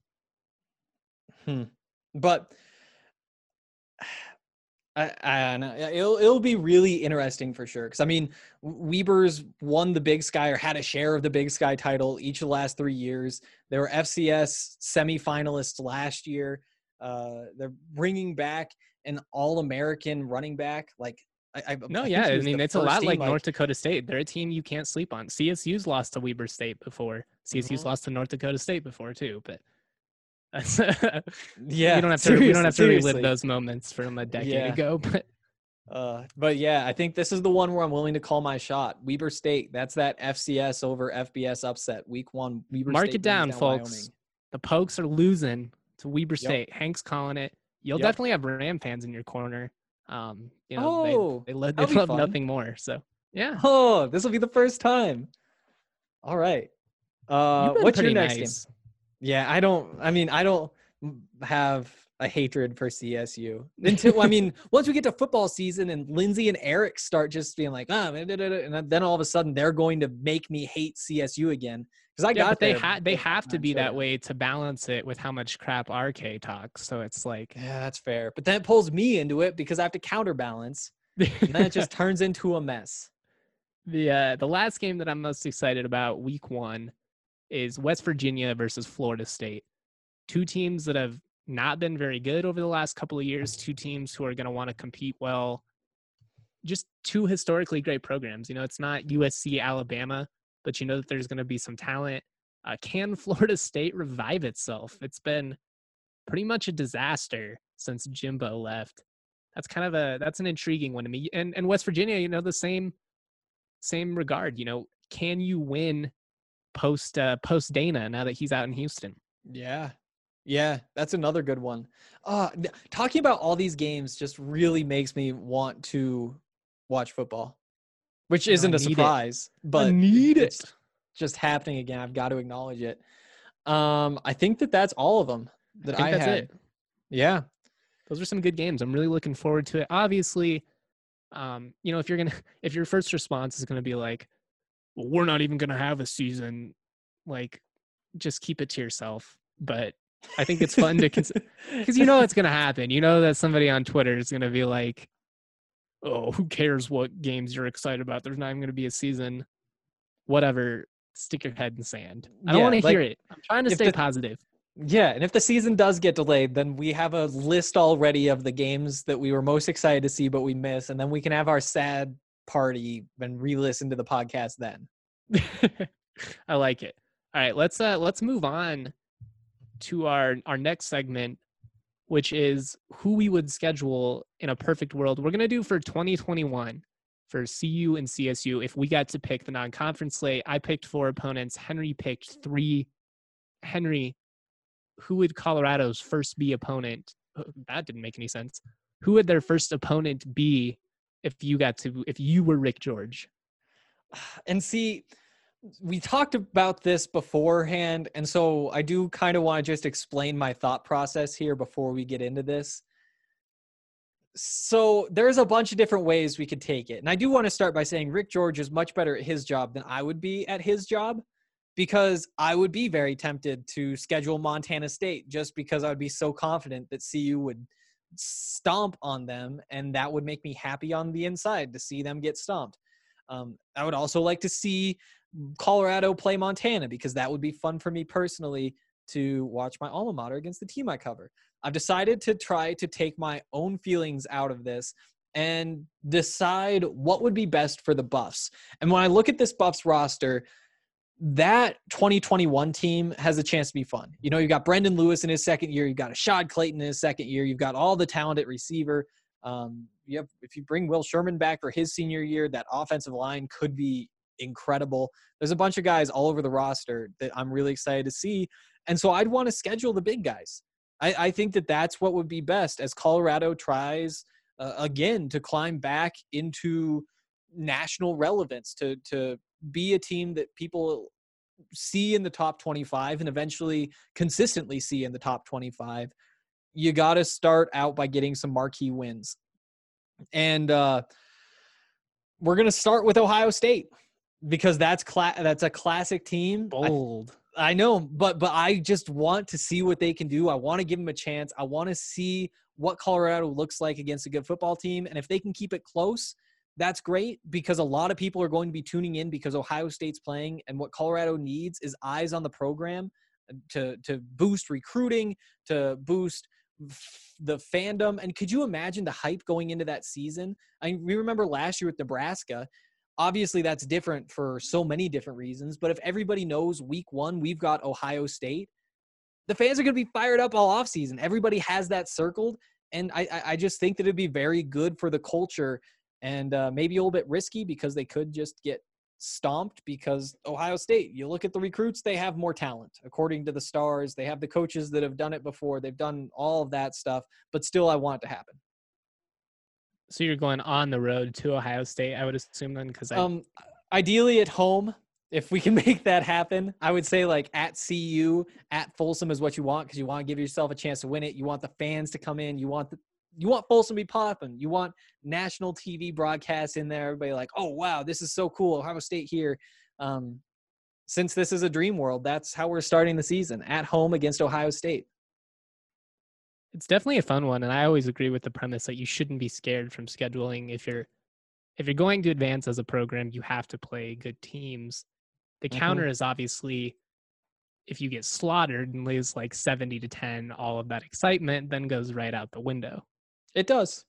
Hmm. but (sighs) I, I don't know. It'll it'll be really interesting for sure. Because I mean, Weber's won the Big Sky or had a share of the Big Sky title each of the last three years. They were FCS semifinalists last year. Uh, they're bringing back an All-American running back. Like, I, I No, I yeah. I mean, it's a lot team, like North Dakota State. They're a team you can't sleep on. CSU's lost to Weber State before. CSU's Mhm. lost to North Dakota State before too. But (laughs) Yeah, we don't have to we don't have to relive seriously. those moments from a decade Yeah. ago. (laughs) But Uh, but yeah, I think this is the one where I'm willing to call my shot. Weber State. That's that FCS over FBS upset. Week one. Weber mark State it down, brings folks. Wyoming. The Pokes are losing to Weber Yep. State. Hank's calling it. You'll Yep. definitely have Ram fans in your corner. Um, you know, Oh, they, they, love, they love nothing more. So yeah, Oh, this will be the first time. All right. Uh, what's your next game? Yeah, I don't. I mean, I don't have a hatred for CSU until I mean, (laughs) once we get to football season and Lindsay and Eric start just being like, ah, da," and then all of a sudden they're going to make me hate CSU again because I Yeah, got they there, ha- they have to be that way to balance it with how much crap RK talks. So it's like Yeah, that's fair. But then it pulls me into it because I have to counterbalance, and then it just (laughs) turns into a mess. the uh, the last game that I'm most excited about, Week One, is West Virginia versus Florida State. Two teams that have not been very good over the last couple of years. Two teams who are going to want to compete well. Just two historically great programs. You know, it's not USC, Alabama, but you know that there's going to be some talent. Uh, can (laughs) Florida State revive itself? It's been pretty much a disaster since Jimbo left. That's kind of a that's an intriguing one to me. And and West Virginia, you know, the same same regard. You know, can you win post uh, post Dana now that he's out in Houston? Yeah. Yeah, that's another good one. Uh talking about all these games just really makes me want to watch football. Which isn't a need it. surprise, but need it's just happening again. I've got to acknowledge it. Um I think that that's all of them that I I, think that's had. it. Yeah. Those are some good games. I'm really looking forward to it. Obviously, um, you know, if you're gonna (laughs) if your first response is gonna be like, well, we're not even gonna have a season, like, just keep it to yourself. But I think it's fun to consider. because (laughs) you know it's gonna happen. You know that somebody on Twitter is gonna be like, "Oh, who cares what games you're excited about? There's not even gonna be a season. Whatever. Stick your head in sand. I don't Yeah, want to like, hear it. I'm trying to stay the- positive. Yeah, and if the season does get delayed, then we have a list already of the games that we were most excited to see but we miss, and then we can have our sad party and re-listen to the podcast then. (laughs) I like it. All right, let's uh let's move on to our our next segment, which is who we would schedule in a perfect world. We're gonna do for 2021 for CU and CSU. If we got to pick the non-conference slate, I picked four opponents. Henry picked three. Henry, who would Colorado's first be opponent? Uh, That didn't make any sense. Who would their first opponent be if you got to if you were Rick George? (sighs) and see, we talked about this beforehand, and so I do kind of want to just explain my thought process here before we get into this. So there's a bunch of different ways we could take it. And I do want to start by saying Rick George is much better at his job than I would be at his job because I would be very tempted to schedule Montana State just because I would be so confident that CU would stomp on them and that would make me happy on the inside to see them get stomped. Um, I would also like to see Colorado play Montana because that would be fun for me personally to watch my alma mater against the team I cover. I've decided to try to take my own feelings out of this and decide what would be best for the Buffs. And when I look at this Buffs roster, that 2021 team has a chance to be fun. You know, you've got Brendon Lewis in his second year, you've got Ashaad Clayton in his second year, you've got all the talent at receiver. Um, you have, if you bring Will Sherman back for his senior year, that offensive line could be incredible. There's a bunch of guys all over the roster that I'm really excited to see. And so I'd want to schedule the big guys. I, I think that that's what would be best as Colorado tries uh, again to climb back into national relevance, to, to be a team that people see in the top 25 and eventually consistently see in the top 25 you got to start out by getting some marquee wins and uh, we're going to start with ohio state because that's cla- that's a classic team Bold. I, I know but but i just want to see what they can do i want to give them a chance i want to see what colorado looks like against a good football team and if they can keep it close that's great because a lot of people are going to be tuning in because Ohio State's playing, and what Colorado needs is eyes on the program uh, to to boost recruiting, to boost the fandom. And could you imagine the hype going into that season? I mean, we remember last year with Nebraska. Obviously, that's different for so many different reasons. But if everybody knows week one, we've got Ohio State, the fans are going to be fired up all offseason. Everybody has that circled. And I, I just think that it'd be very good for the culture and uh, maybe a little bit risky because they could just get stomped because Ohio State, you look at the recruits, they have more talent. According to the stars, they have the coaches that have done it before. They've done all of that stuff, but still I want it to happen. So you're going on the road to Ohio State, I would assume then cuz I... um ideally at home if we can (laughs) make that happen, I would say like at CU, at Folsom is what you want because you want to give yourself a chance to win it. You want the fans to come in. You want the, you want Folsom to be popping. You want national TV broadcasts in there. Everybody like, oh wow, this is so cool. Ohio State here. Um, since this is a dream world, that's how we're starting the season at home against Ohio State. It's definitely a fun one, and I always agree with the premise that you shouldn't be scared from scheduling. If you're if you're going to advance as a program, you have to play good teams. The Mhm. counter is obviously if you get slaughtered and lose like 70 to 10, all of that excitement then goes right out the window. It does.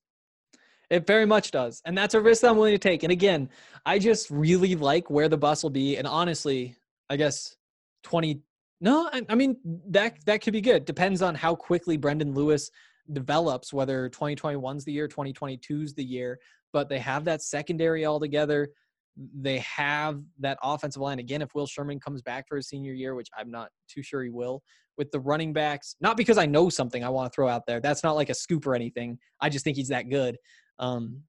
It very much does. And that's a risk I'm willing to take. And again, I just really like where the Buffs will be. And honestly, I guess 20 no, I, I mean that that could be good. Depends on how quickly Brendon Lewis develops, whether 2021's the year, 2022's the year. But they have that secondary all together. They have that offensive line again. If Will Sherman comes back for his senior year, which I'm not too sure he will, with the running backs, not because I know something I want to throw out there. That's not like a scoop or anything. I just think he's that good. Um,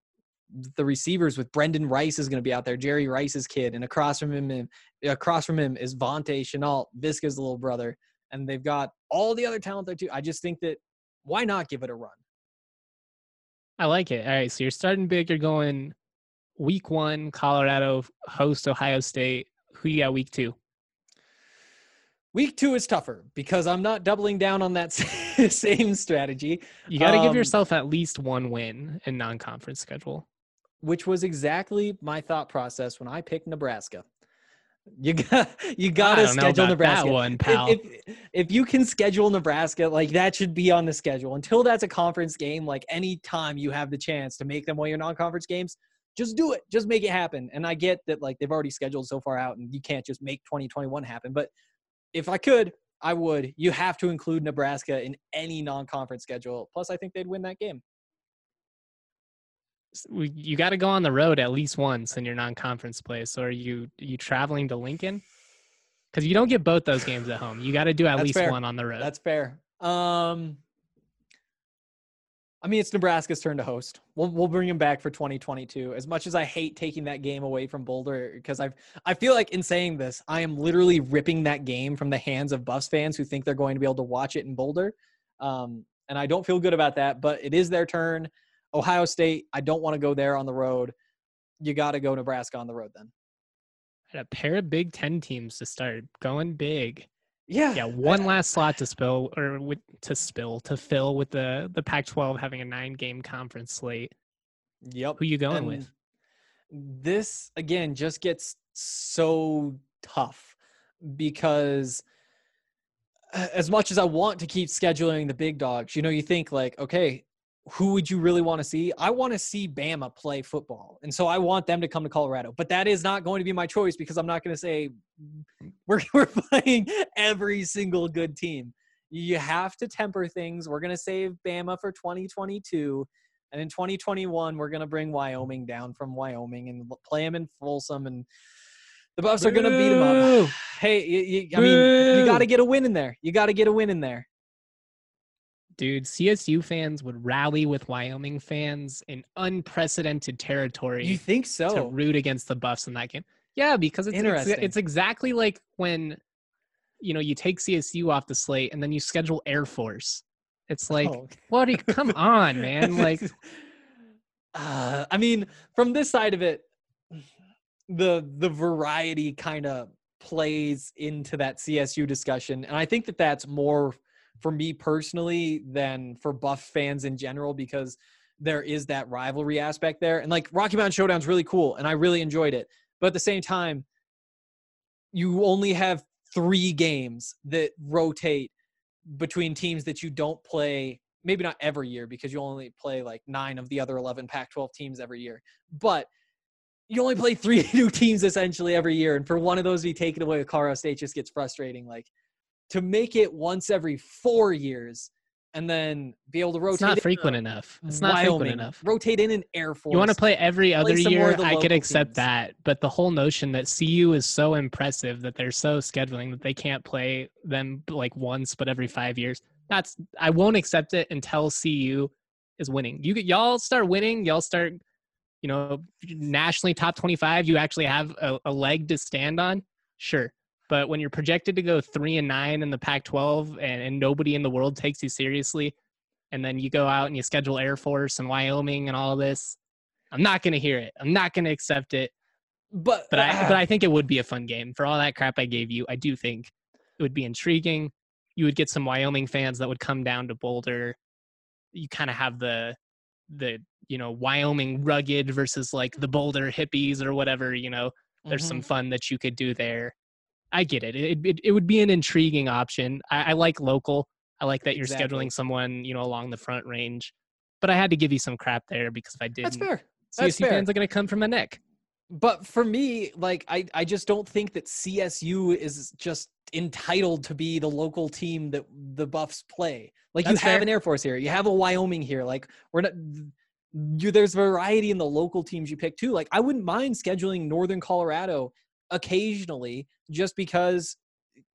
the receivers with Brenden Rice is going to be out there, Jerry Rice's kid, and across from him, across from him is Vontae Shenault, Viska's little brother, and they've got all the other talent there too. I just think that why not give it a run? I like it. All right, so you're starting big. You're going week one, Colorado host Ohio State. Who you got week two? Week two is tougher because I'm not doubling down on that (laughs) same strategy, You got to give Um, yourself at least one win in non-conference schedule. which was exactly my thought process when I picked Nebraska. You got (laughs) you got to schedule Nebraska. one, If- pal. If, if you can schedule Nebraska, like that should be on the schedule. Until that's a conference game, like any time you have the chance to make them one of your non-conference games, just do it. Just make it happen. And I get that like they've already scheduled so far out, and you can't just make 2021 happen. But if I could, I would. You have to include Nebraska in any non-conference schedule. Plus, I think they'd win that game. You got to go on the road at least once in your non-conference play. So are you are you traveling to Lincoln? Because you don't get both those games at home. You got to do at That's least fair. one on the road. That's fair. Um, I mean, it's Nebraska's turn to host. We'll we'll bring him back for 2022. As much as I hate taking that game away from Boulder, because I've I feel like in saying this, I am literally ripping that game from the hands of Buffs fans who think they're going to be able to watch it in Boulder, um, and I don't feel good about that. But it is their turn. Ohio State. I don't want to go there on the road. You got to go Nebraska on the road then. Had a pair of Big Ten teams to start going big. Yeah. Yeah, one last slot to spill or with, to spill to fill with the the Pac-12 having a nine game conference slate. Yep. Who you going And with? This again just gets so tough because as much as I want to keep scheduling the big dogs, you know, you think like, okay, who would you really want to see? I want to see Bama play football. And so I want them to come to Colorado. But that is not going to be my choice because I'm not going to say mm. (laughs) we're, we're playing every single good team. You have to temper things. We're going to save Bama for 2022. And in 2021, we're going to bring Wyoming down from Wyoming and play them in Folsom. And the Buffs are going to beat them up. Hey, you, you, I mean, you got to get a win in there. You got to get a win in there. Dude, CSU fans would rally with Wyoming fans in unprecedented territory You think so? to root against the Buffs in that game. Yeah, because it's it's, Interesting. it's exactly like when you know you take CSU off the slate and then you schedule Air Force. It's like, Oh. what? You, come (laughs) on, man! Like, uh, I mean, from this side of it, the the variety kind of plays into that CSU discussion, and I think that that's more for me personally than for Buff fans in general because there is that rivalry aspect there, and like Rocky Mountain Showdown's really cool, and I really enjoyed it, but at the same time, you only have three games that rotate between teams that you don't play maybe not every year because you only play like nine of the other 11 pac 12 teams every year. But you only play three (laughs) new teams essentially every year and for one of those to be taken away with colorado state just gets frustrating like to make it once every four years and then be able to rotate it's not in frequent enough. It's not Wyoming, frequent enough. rotate in an air force You want to play every other more year, I could accept teams. that. But the whole notion that CU is so impressive that they're so scheduling that they can't play them like once but every five years. That's I won't accept it until CU is winning. You get- y'all start winning, y'all start, you know, nationally top twenty five. You actually have a, a leg to stand on. Sure. But when you're projected to go three and nine in the Pac-12 and, and nobody in the world takes you seriously, and then you go out and you schedule Air Force and Wyoming and all this, I'm not going to hear it. I'm not going to accept it. but But I, but (sighs) I think it would be a fun game for all that crap I gave you. I do think it would be intriguing. You would get some Wyoming fans that would come down to Boulder. You kind of have the the you know Wyoming rugged versus like the Boulder hippies or whatever. You know, there's Mhm. some fun that you could do there. I get it. It, it, it would be an intriguing option. I, I like local. I like that you're Exactly. scheduling someone, you know, along the front range. But I had to give you some crap there because if I didn't, that's fair That's CSU fair. fans are going to come from the neck. but for me like i i just don't think that csu is just entitled to be the local team that the buffs play like That's you have fair. an air force here you have a wyoming here like we're not you there's variety in the local teams you pick too like i wouldn't mind scheduling northern colorado occasionally just because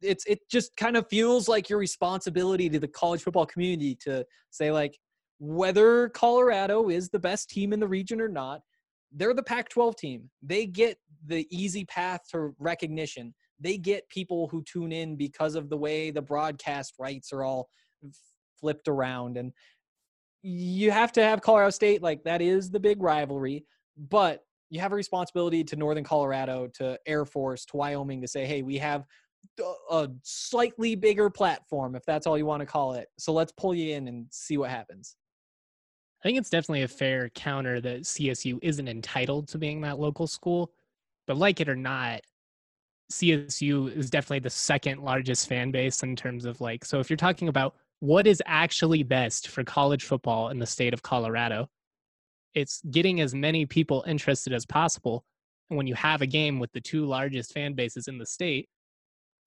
it's it just kind of feels like your responsibility to the college football community to say like whether colorado is the best team in the region or not they're the Pac 12 team. They get the easy path to recognition. They get people who tune in because of the way the broadcast rights are all flipped around. And you have to have Colorado State, like that is the big rivalry, but you have a responsibility to Northern Colorado, to Air Force, to Wyoming to say, hey, we have a- slightly bigger platform, if that's all you want to call it. So let's pull you in and see what happens. I think it's definitely a fair counter that CSU isn't entitled to being that local school. But like it or not, CSU is definitely the second largest fan base in terms of like, so if you're talking about what is actually best for college football in the state of Colorado, it's getting as many people interested as possible. And when you have a game with the two largest fan bases in the state,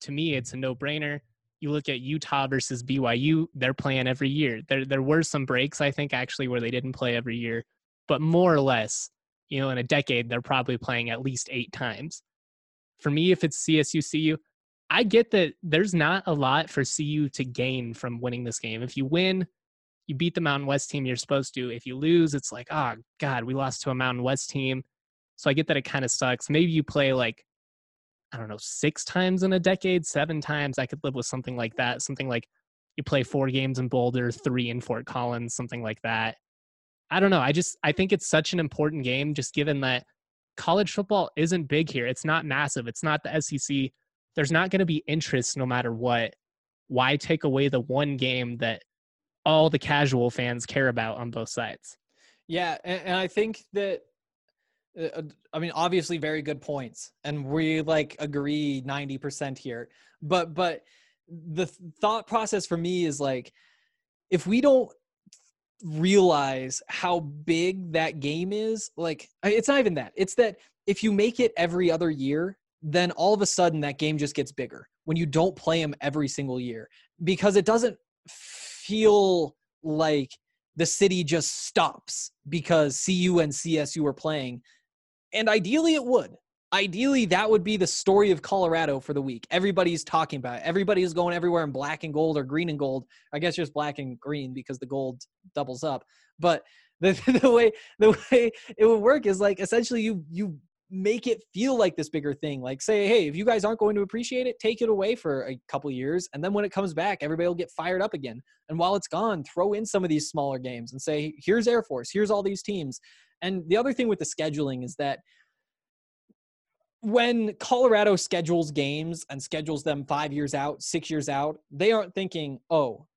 to me, it's a no brainer. You look at Utah versus BYU, they're playing every year. There, there were some breaks, I think, actually, where they didn't play every year, but more or less, you know, in a decade, they're probably playing at least eight times. For me, if it's CSU CU, I get that there's not a lot for CU to gain from winning this game. If you win, you beat the Mountain West team you're supposed to. If you lose, it's like, oh God, we lost to a Mountain West team. So I get that it kind of sucks. Maybe you play like, I don't know, six times in a decade, seven times. I could live with something like that. Something like you play four games in Boulder, three in Fort Collins, something like that. I don't know. I just I think it's such an important game, just given that college football isn't big here. It's not massive. It's not the SEC. There's not going to be interest no matter what. Why take away the one game that all the casual fans care about on both sides? Yeah, and, and I think that uh, uh, I mean obviously very good points and we like agree 90% here. But but the thought process for me is like if we don't realize how big that game is like it's not even that it's that if you make it every other year then all of a sudden that game just gets bigger when you don't play them every single year because it doesn't feel like the city just stops because CU and CSU are playing and ideally it would ideally that would be the story of Colorado for the week. Everybody's talking about it. Everybody's going everywhere in black and gold or green and gold. I guess just black and green because the gold doubles up. But (laughs) the, the way the way it would work is like essentially you you make it feel like this bigger thing. Like say, hey, if you guys aren't going to appreciate it, take it away for a couple years, and then when it comes back, everybody will get fired up again. And while it's gone, throw in some of these smaller games and say, here's Air Force, here's all these teams. And the other thing with the scheduling is that when Colorado schedules games and schedules them five years out, six years out, they aren't thinking, oh,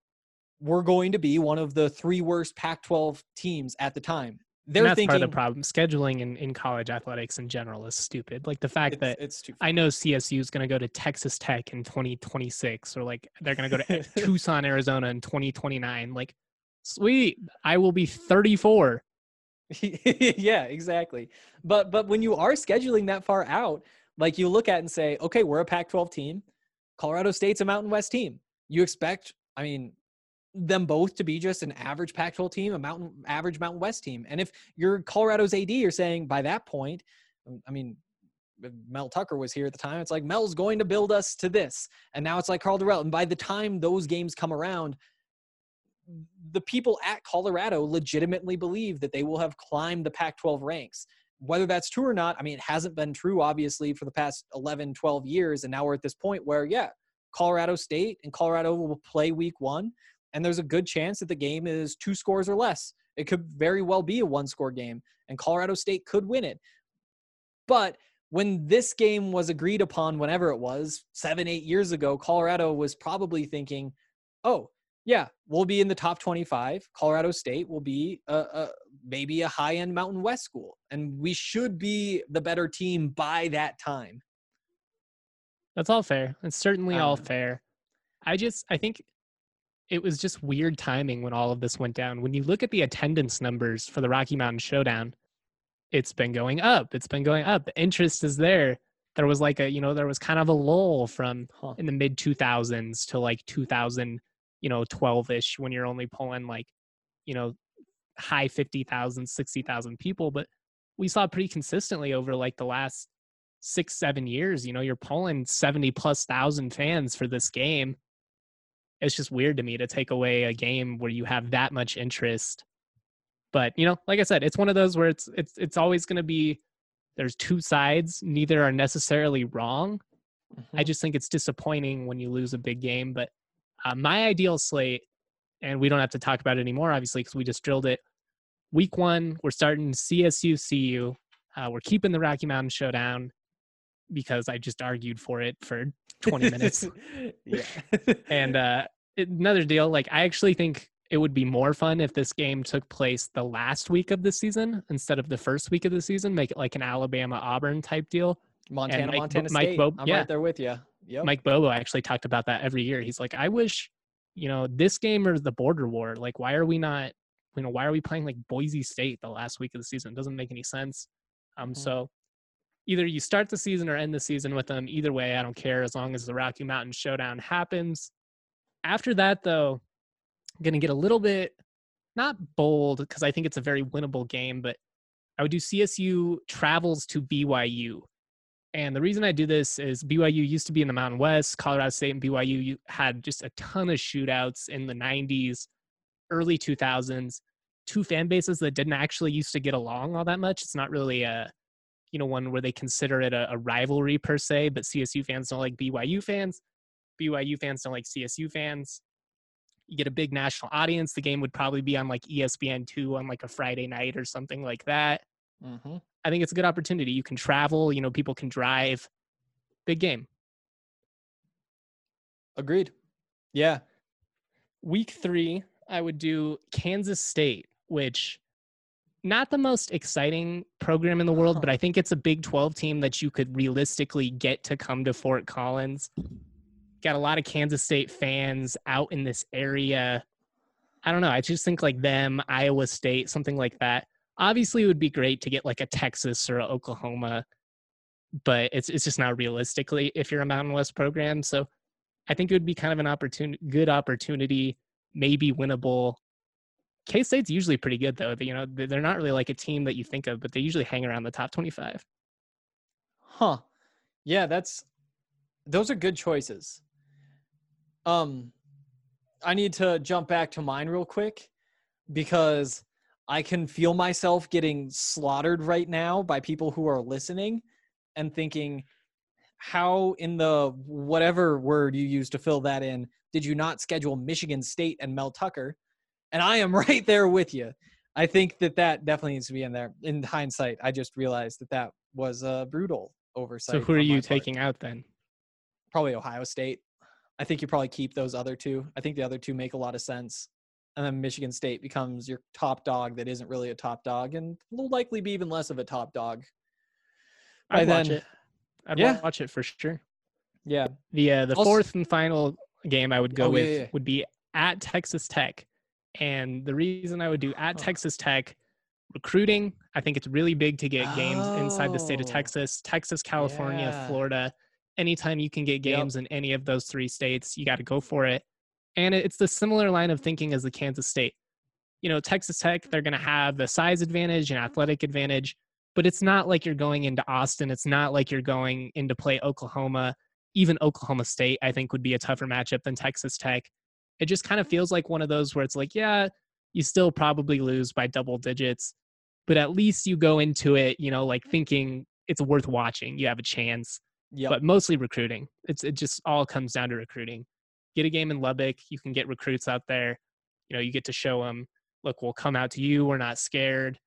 we're going to be one of the three worst Pac 12 teams at the time. They're and that's thinking part of the problem. Scheduling in, in college athletics in general is stupid. Like the fact it's, that it's too I know CSU is going to go to Texas Tech in 2026, or like they're going to go to (laughs) Tucson, Arizona in 2029. Like, sweet, I will be 34 (laughs) yeah, exactly. But but when you are scheduling that far out, like you look at and say, okay, we're a Pac-12 team. Colorado State's a Mountain West team. You expect, I mean, them both to be just an average Pac-12 team, a mountain average Mountain West team. And if you're Colorado's AD, you're saying by that point, um, I mean, Mel Tucker was here at the time. It's like Mel's going to build us to this, and now it's like Karl Dorrell. And by the time those games come around, the people at Colorado legitimately believe that they will have climbed the Pac 12 ranks. Whether that's true or not, I mean, it hasn't been true, obviously, for the past 11, 12 years. And now we're at this point where, yeah, Colorado State and Colorado will play week one. And there's a good chance that the game is two scores or less. It could very well be a one score game, and Colorado State could win it. But when this game was agreed upon, whenever it was, seven, eight years ago, Colorado was probably thinking, oh, yeah, we'll be in the top 25. Colorado State will be a, a maybe a high end Mountain West school, and we should be the better team by that time. That's all fair. It's certainly all Um, fair. I just I think it was just weird timing when all of this went down. When you look at the attendance numbers for the Rocky Mountain Showdown, it's been going up. It's been going up. The interest is there. There was like a, you know, there was kind of a lull from Huh. in the mid 2000s to like 2000, you know, 12ish when you're only pulling like, you know, high 50,000, 60,000 people, but we saw pretty consistently over like the last six, seven years. You know, you're pulling 70 plus thousand fans for this game. It's just weird to me to take away a game where you have that much interest. But you know, like I said, it's one of those where it's it's it's always going to be there's two sides. Neither are necessarily wrong. I just think it's disappointing when you lose a big game. But uh, my ideal slate, and we don't have to talk about it anymore, obviously, because we just drilled it. Week one, we're starting CSU CU. Uh, we're keeping the Rocky Mountain Showdown because I just argued for it for (laughs) 20 minutes. (laughs) yeah. (laughs) and uh, another deal, like I actually think it would be more fun if this game took place the last week of the season instead of the first week of the season. Make it like an Alabama Auburn type deal. Montana, Mike- Montana Mike State. Bo- I'm yeah. right there with you. Yep. Mike Bobo actually talked about that every year. He's like, I wish, you know, this game or the border war. Like, why are we not, you know, why are we playing like Boise State the last week of the season? It doesn't make any sense. Um, Mhm. so either you start the season or end the season with them. Either way, I don't care as long as the Rocky Mountain Showdown happens. After that, though, I'm gonna get a little bit not bold because I think it's a very winnable game, but I would do CSU travels to BYU. And the reason I do this is BYU used to be in the Mountain West. Colorado State and BYU had just a ton of shootouts in the 90s. early 2000s, two fan bases that didn't actually used to get along all that much. It's not really a, you know, one where they consider it a, a rivalry per se, but CSU fans don't like BYU fans. BYU fans don't like CSU fans. You get a big national audience. The game would probably be on like E ESPN2 on like a Friday night or something like that. Mm-hmm. I think it's a good opportunity. You can travel, you know, people can drive. Big game. Agreed. Yeah. Week three, I would do Kansas State, which not the most exciting program in the world, but uh-huh. I think it's a Big 12 team that you could realistically get to come to Fort Collins. Got a lot of Kansas State fans out in this area. I don't know. I just think like them, Iowa State, something like that. Obviously, it would be great to get like a Texas or a Oklahoma, but it's it's just not realistically if you're a Mountain West program. So I think it would be kind of an opportunity, good opportunity, maybe winnable. K State's usually pretty good though. You know, they're not really like a team that you think of, but they usually hang around the top 25. Huh. Yeah, that's those are good choices. Um I need to jump back to mine real quick because I can feel myself getting slaughtered right now by people who are listening and thinking how in the whatever word you use to fill that in did you not schedule Michigan State and Mel Tucker? And I am (laughs) right there with you. I think that that definitely needs to be in there. In hindsight, I just realized that that was a brutal oversight. So who are you taking out then? Probably Ohio State. I think you probably keep those other two. I think the other two make a lot of sense. And then Michigan State becomes your top dog that isn't really a top dog and will likely be even less of a top dog. By I'd watch it. I'd Yeah. watch it for sure. Yeah. The uh, the Also- fourth and final game I would go Oh, with yeah, yeah. would be at Texas Tech, and the reason I would do at. Texas Tech, recruiting. I think it's really big to get games inside the state of Oh. Texas, Texas, California, Yeah. Florida. Anytime you can get Yep. games in any of those three states, you got to go for it. And it's the similar line of thinking as the Kansas State. You know, Texas Tech, they're going to have the size advantage and athletic advantage, but it's not like you're going into Austin. It's not like you're going into play Oklahoma. Even Oklahoma State, I think, would be a tougher matchup than Texas Tech. It just kind of feels like one of those where it's like, yeah, you still probably lose by double digits, but at least you go into it, you know, like thinking it's worth watching. You have a chance Yep. but mostly recruiting. It's it just all comes down to recruiting. Get a game in Lubbock, you can get recruits out there. You know, you get to show them, look, we'll come out to you. We're not scared.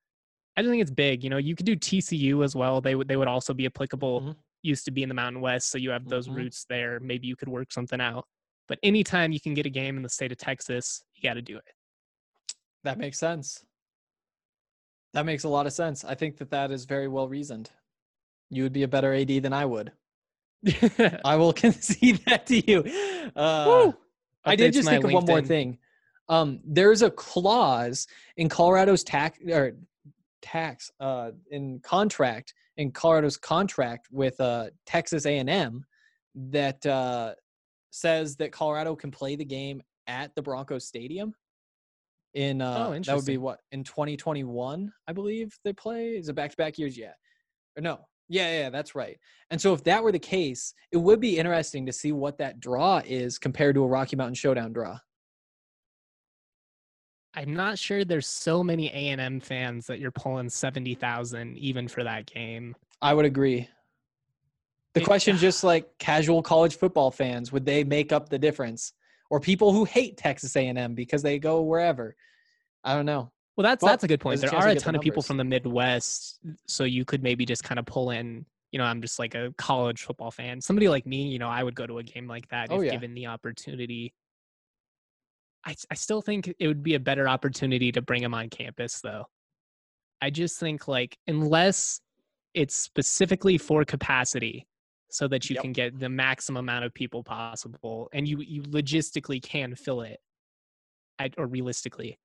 I just think it's big. You know, you could do TCU as well. They would they would also be applicable. Mhm. Used to be in the Mountain West, so you have those Mhm. roots there. Maybe you could work something out. But anytime you can get a game in the state of Texas, you got to do it. That makes sense. That makes a lot of sense. I think that that is very well reasoned. You would be a better AD than I would. (laughs) I will (laughs) concede that to you. Uh, I did just think of one more thing. Um, there's a clause in Colorado's tax or tax uh, in contract in Colorado's contract with uh, Texas A&M that uh, says that Colorado can play the game at the Broncos Stadium. In uh, that would be what in 2021, I believe they play. Is it back to back years? Yeah, or no? Yeah, yeah, that's right. And so if that were the case, it would be interesting to see what that draw is compared to a Rocky Mountain Showdown draw. I'm not sure there's so many A and M fans that you're pulling seventy thousand even for that game. I would agree. The question, just like casual college football fans, would they make up the difference, or people who hate Texas A&M because they go wherever? I don't know. Well, that's Well, that's a good point. a There are a ton of people from the Midwest, so you could maybe just kind of pull in. You know, I'm just like a college football fan. Somebody like me, you know, I would go to a game like that Oh, if yeah. given the opportunity. I I still think it would be a better opportunity to bring them on campus, though. I just think like unless it's specifically for capacity, so that you Yep. can get the maximum amount of people possible, and you you logistically can fill it, I, or realistically,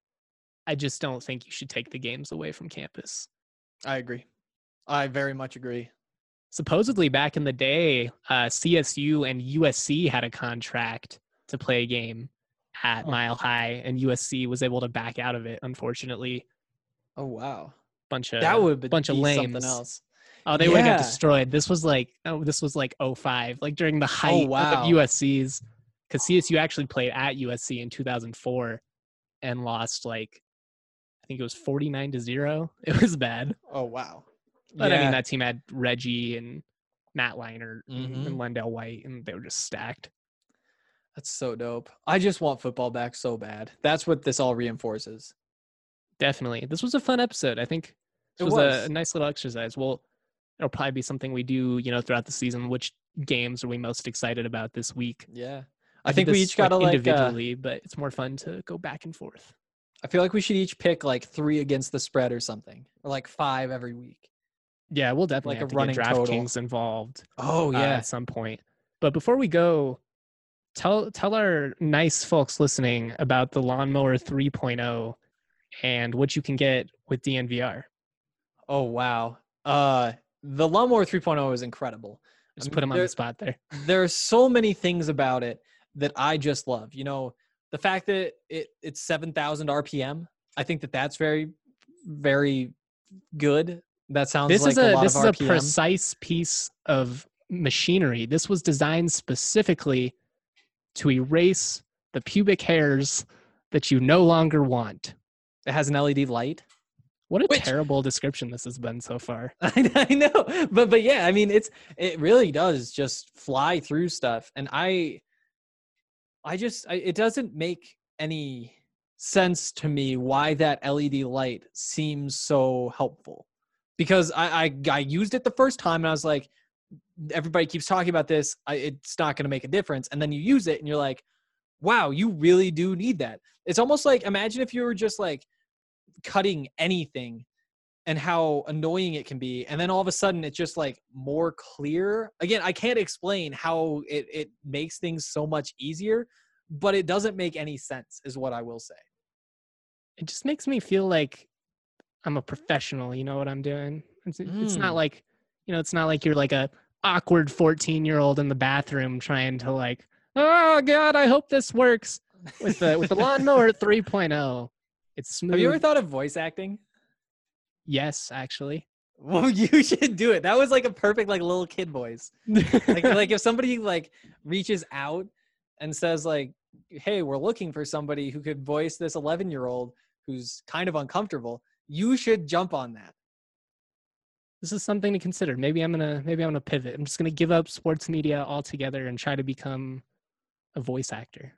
I just don't think you should take the games away from campus. I agree. I very much agree. Supposedly, back in the day, uh, CSU and USC had a contract to play a game at Huh. Mile High, and USC was able to back out of it. Unfortunately, Oh wow, bunch of that would bunch of lames. something else. Oh, they would have destroyed. This was like oh, this was like 05, like during the height wow. of USC's, because CSU actually played at USC in 2004, and lost like I think it was 49 to 0. (laughs) It was bad. Oh wow. But I mean that team had Reggie and Matt Leinart Mhm. and LenDale White and they were just stacked. That's so dope. I just want football back so bad. That's what this all reinforces. Definitely. This was a fun episode. I think It was, was. A, a nice little exercise. Well, it'll probably be something we do, you know, throughout the season. Which games are we most excited about this week? Yeah. I I think we each gotta like, uh, individually, but it's more fun to go back and forth. I feel like we should each pick like three against the spread or something, or like five every week. Yeah, we'll definitely Like a have to running get. DraftKings involved Oh uh, at some point. But before we go, tell tell our nice folks listening about the Lawnmower 3.0 and what you can get with DNVR. oh wow. Uh, the lawnmower 3.0 is incredible. Just Um, put them on the spot there. (laughs) there are so many things about it that I just love. You know, the fact that it it's 7,000 RPM. I think that that's very, very good. That sounds This like is a, lot this of is a precise piece of machinery. This was designed specifically to erase the pubic hairs that you no longer want. it has an LED light. What a Which- terrible description this has been so far. (laughs) I, I know, but but yeah, I mean, it's it really does just fly through stuff, and I, I just I, it doesn't make any sense to me why that LED light seems so helpful, because I I, I used it the first time and I was like, everybody keeps talking about this, I, it's not going to make a difference, and then you use it and you're like, wow, you really do need that. It's almost like imagine if you were just like cutting anything and how annoying it can be and then all of a sudden it's just like more clear again i can't explain how it, it makes things so much easier but it doesn't make any sense is what i will say It just makes me feel like I'm a professional. You know what I'm doing? It's, it's not Mm. like, you know, it's not like you're like a awkward 14 year old in the bathroom trying to like, oh God, I hope this works with the with the lawnmower (laughs) 3.0. It's smooth. have you ever thought of voice acting yes, actually. (laughs) well you should do it that was like a perfect like little kid voice like like if somebody like reaches out and says like hey we're looking for somebody who could voice this 11 year old who's kind of uncomfortable you should jump on that this is something to consider. Maybe I'm gonna maybe I'm gonna pivot. I'm just gonna give up sports media altogether and try to become a voice actor.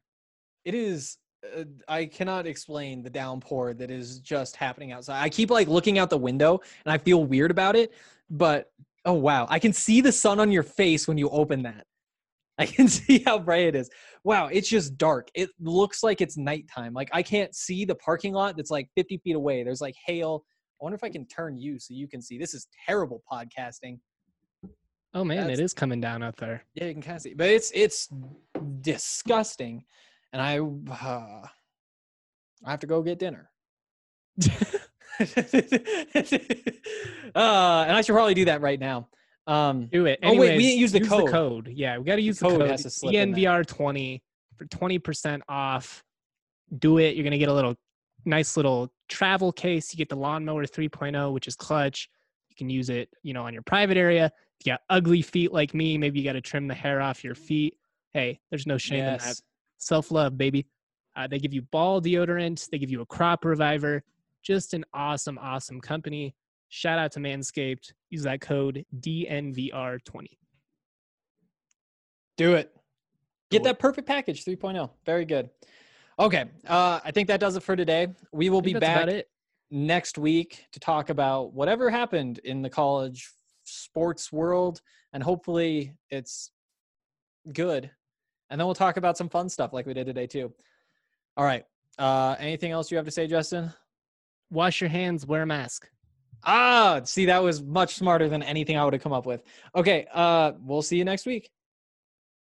it is Uh, i cannot explain the downpour that is just happening outside. I keep like looking out the window and i feel weird about it but oh wow. I can see the sun on your face when you open that. (laughs) I can see how bright it is. Wow it's just dark. It looks like it's nighttime. Like i can't see the parking lot that's like 50 feet away. There's like hail. I wonder if i can turn you so you can see. This is terrible podcasting. Oh man, That's- it is coming down out there. yeah, you can kind of see, but it's it's disgusting, and I uh, I have to go get dinner. (laughs) uh, and I should probably do that right now. Um, Do it. Oh, wait, we didn't use the code. Code. Yeah, we got to use the code. has to slip in there. DNVR twenty for twenty percent off. Do it. You're gonna get a little nice little travel case. You get the lawnmower 3.0, which is clutch. You can use it, you know, on your private area. If you got ugly feet like me, maybe you got to trim the hair off your feet. Hey, there's no shame in that. Self love, baby. Uh, they give you ball deodorant. They give you a crop reviver. Just an awesome, awesome company. Shout out to Manscaped. Use that code DNVR20. Do it. Get that perfect package 3.0. Very good. Okay. Uh, I think that does it for today. We will be back next week to talk about whatever happened in the college sports world and hopefully it's good and then we'll talk about some fun stuff like we did today too. All right. Uh anything else you have to say justin? Wash your hands, wear a mask. ah see that was much smarter than anything i would have come up with. Okay uh we'll see you next week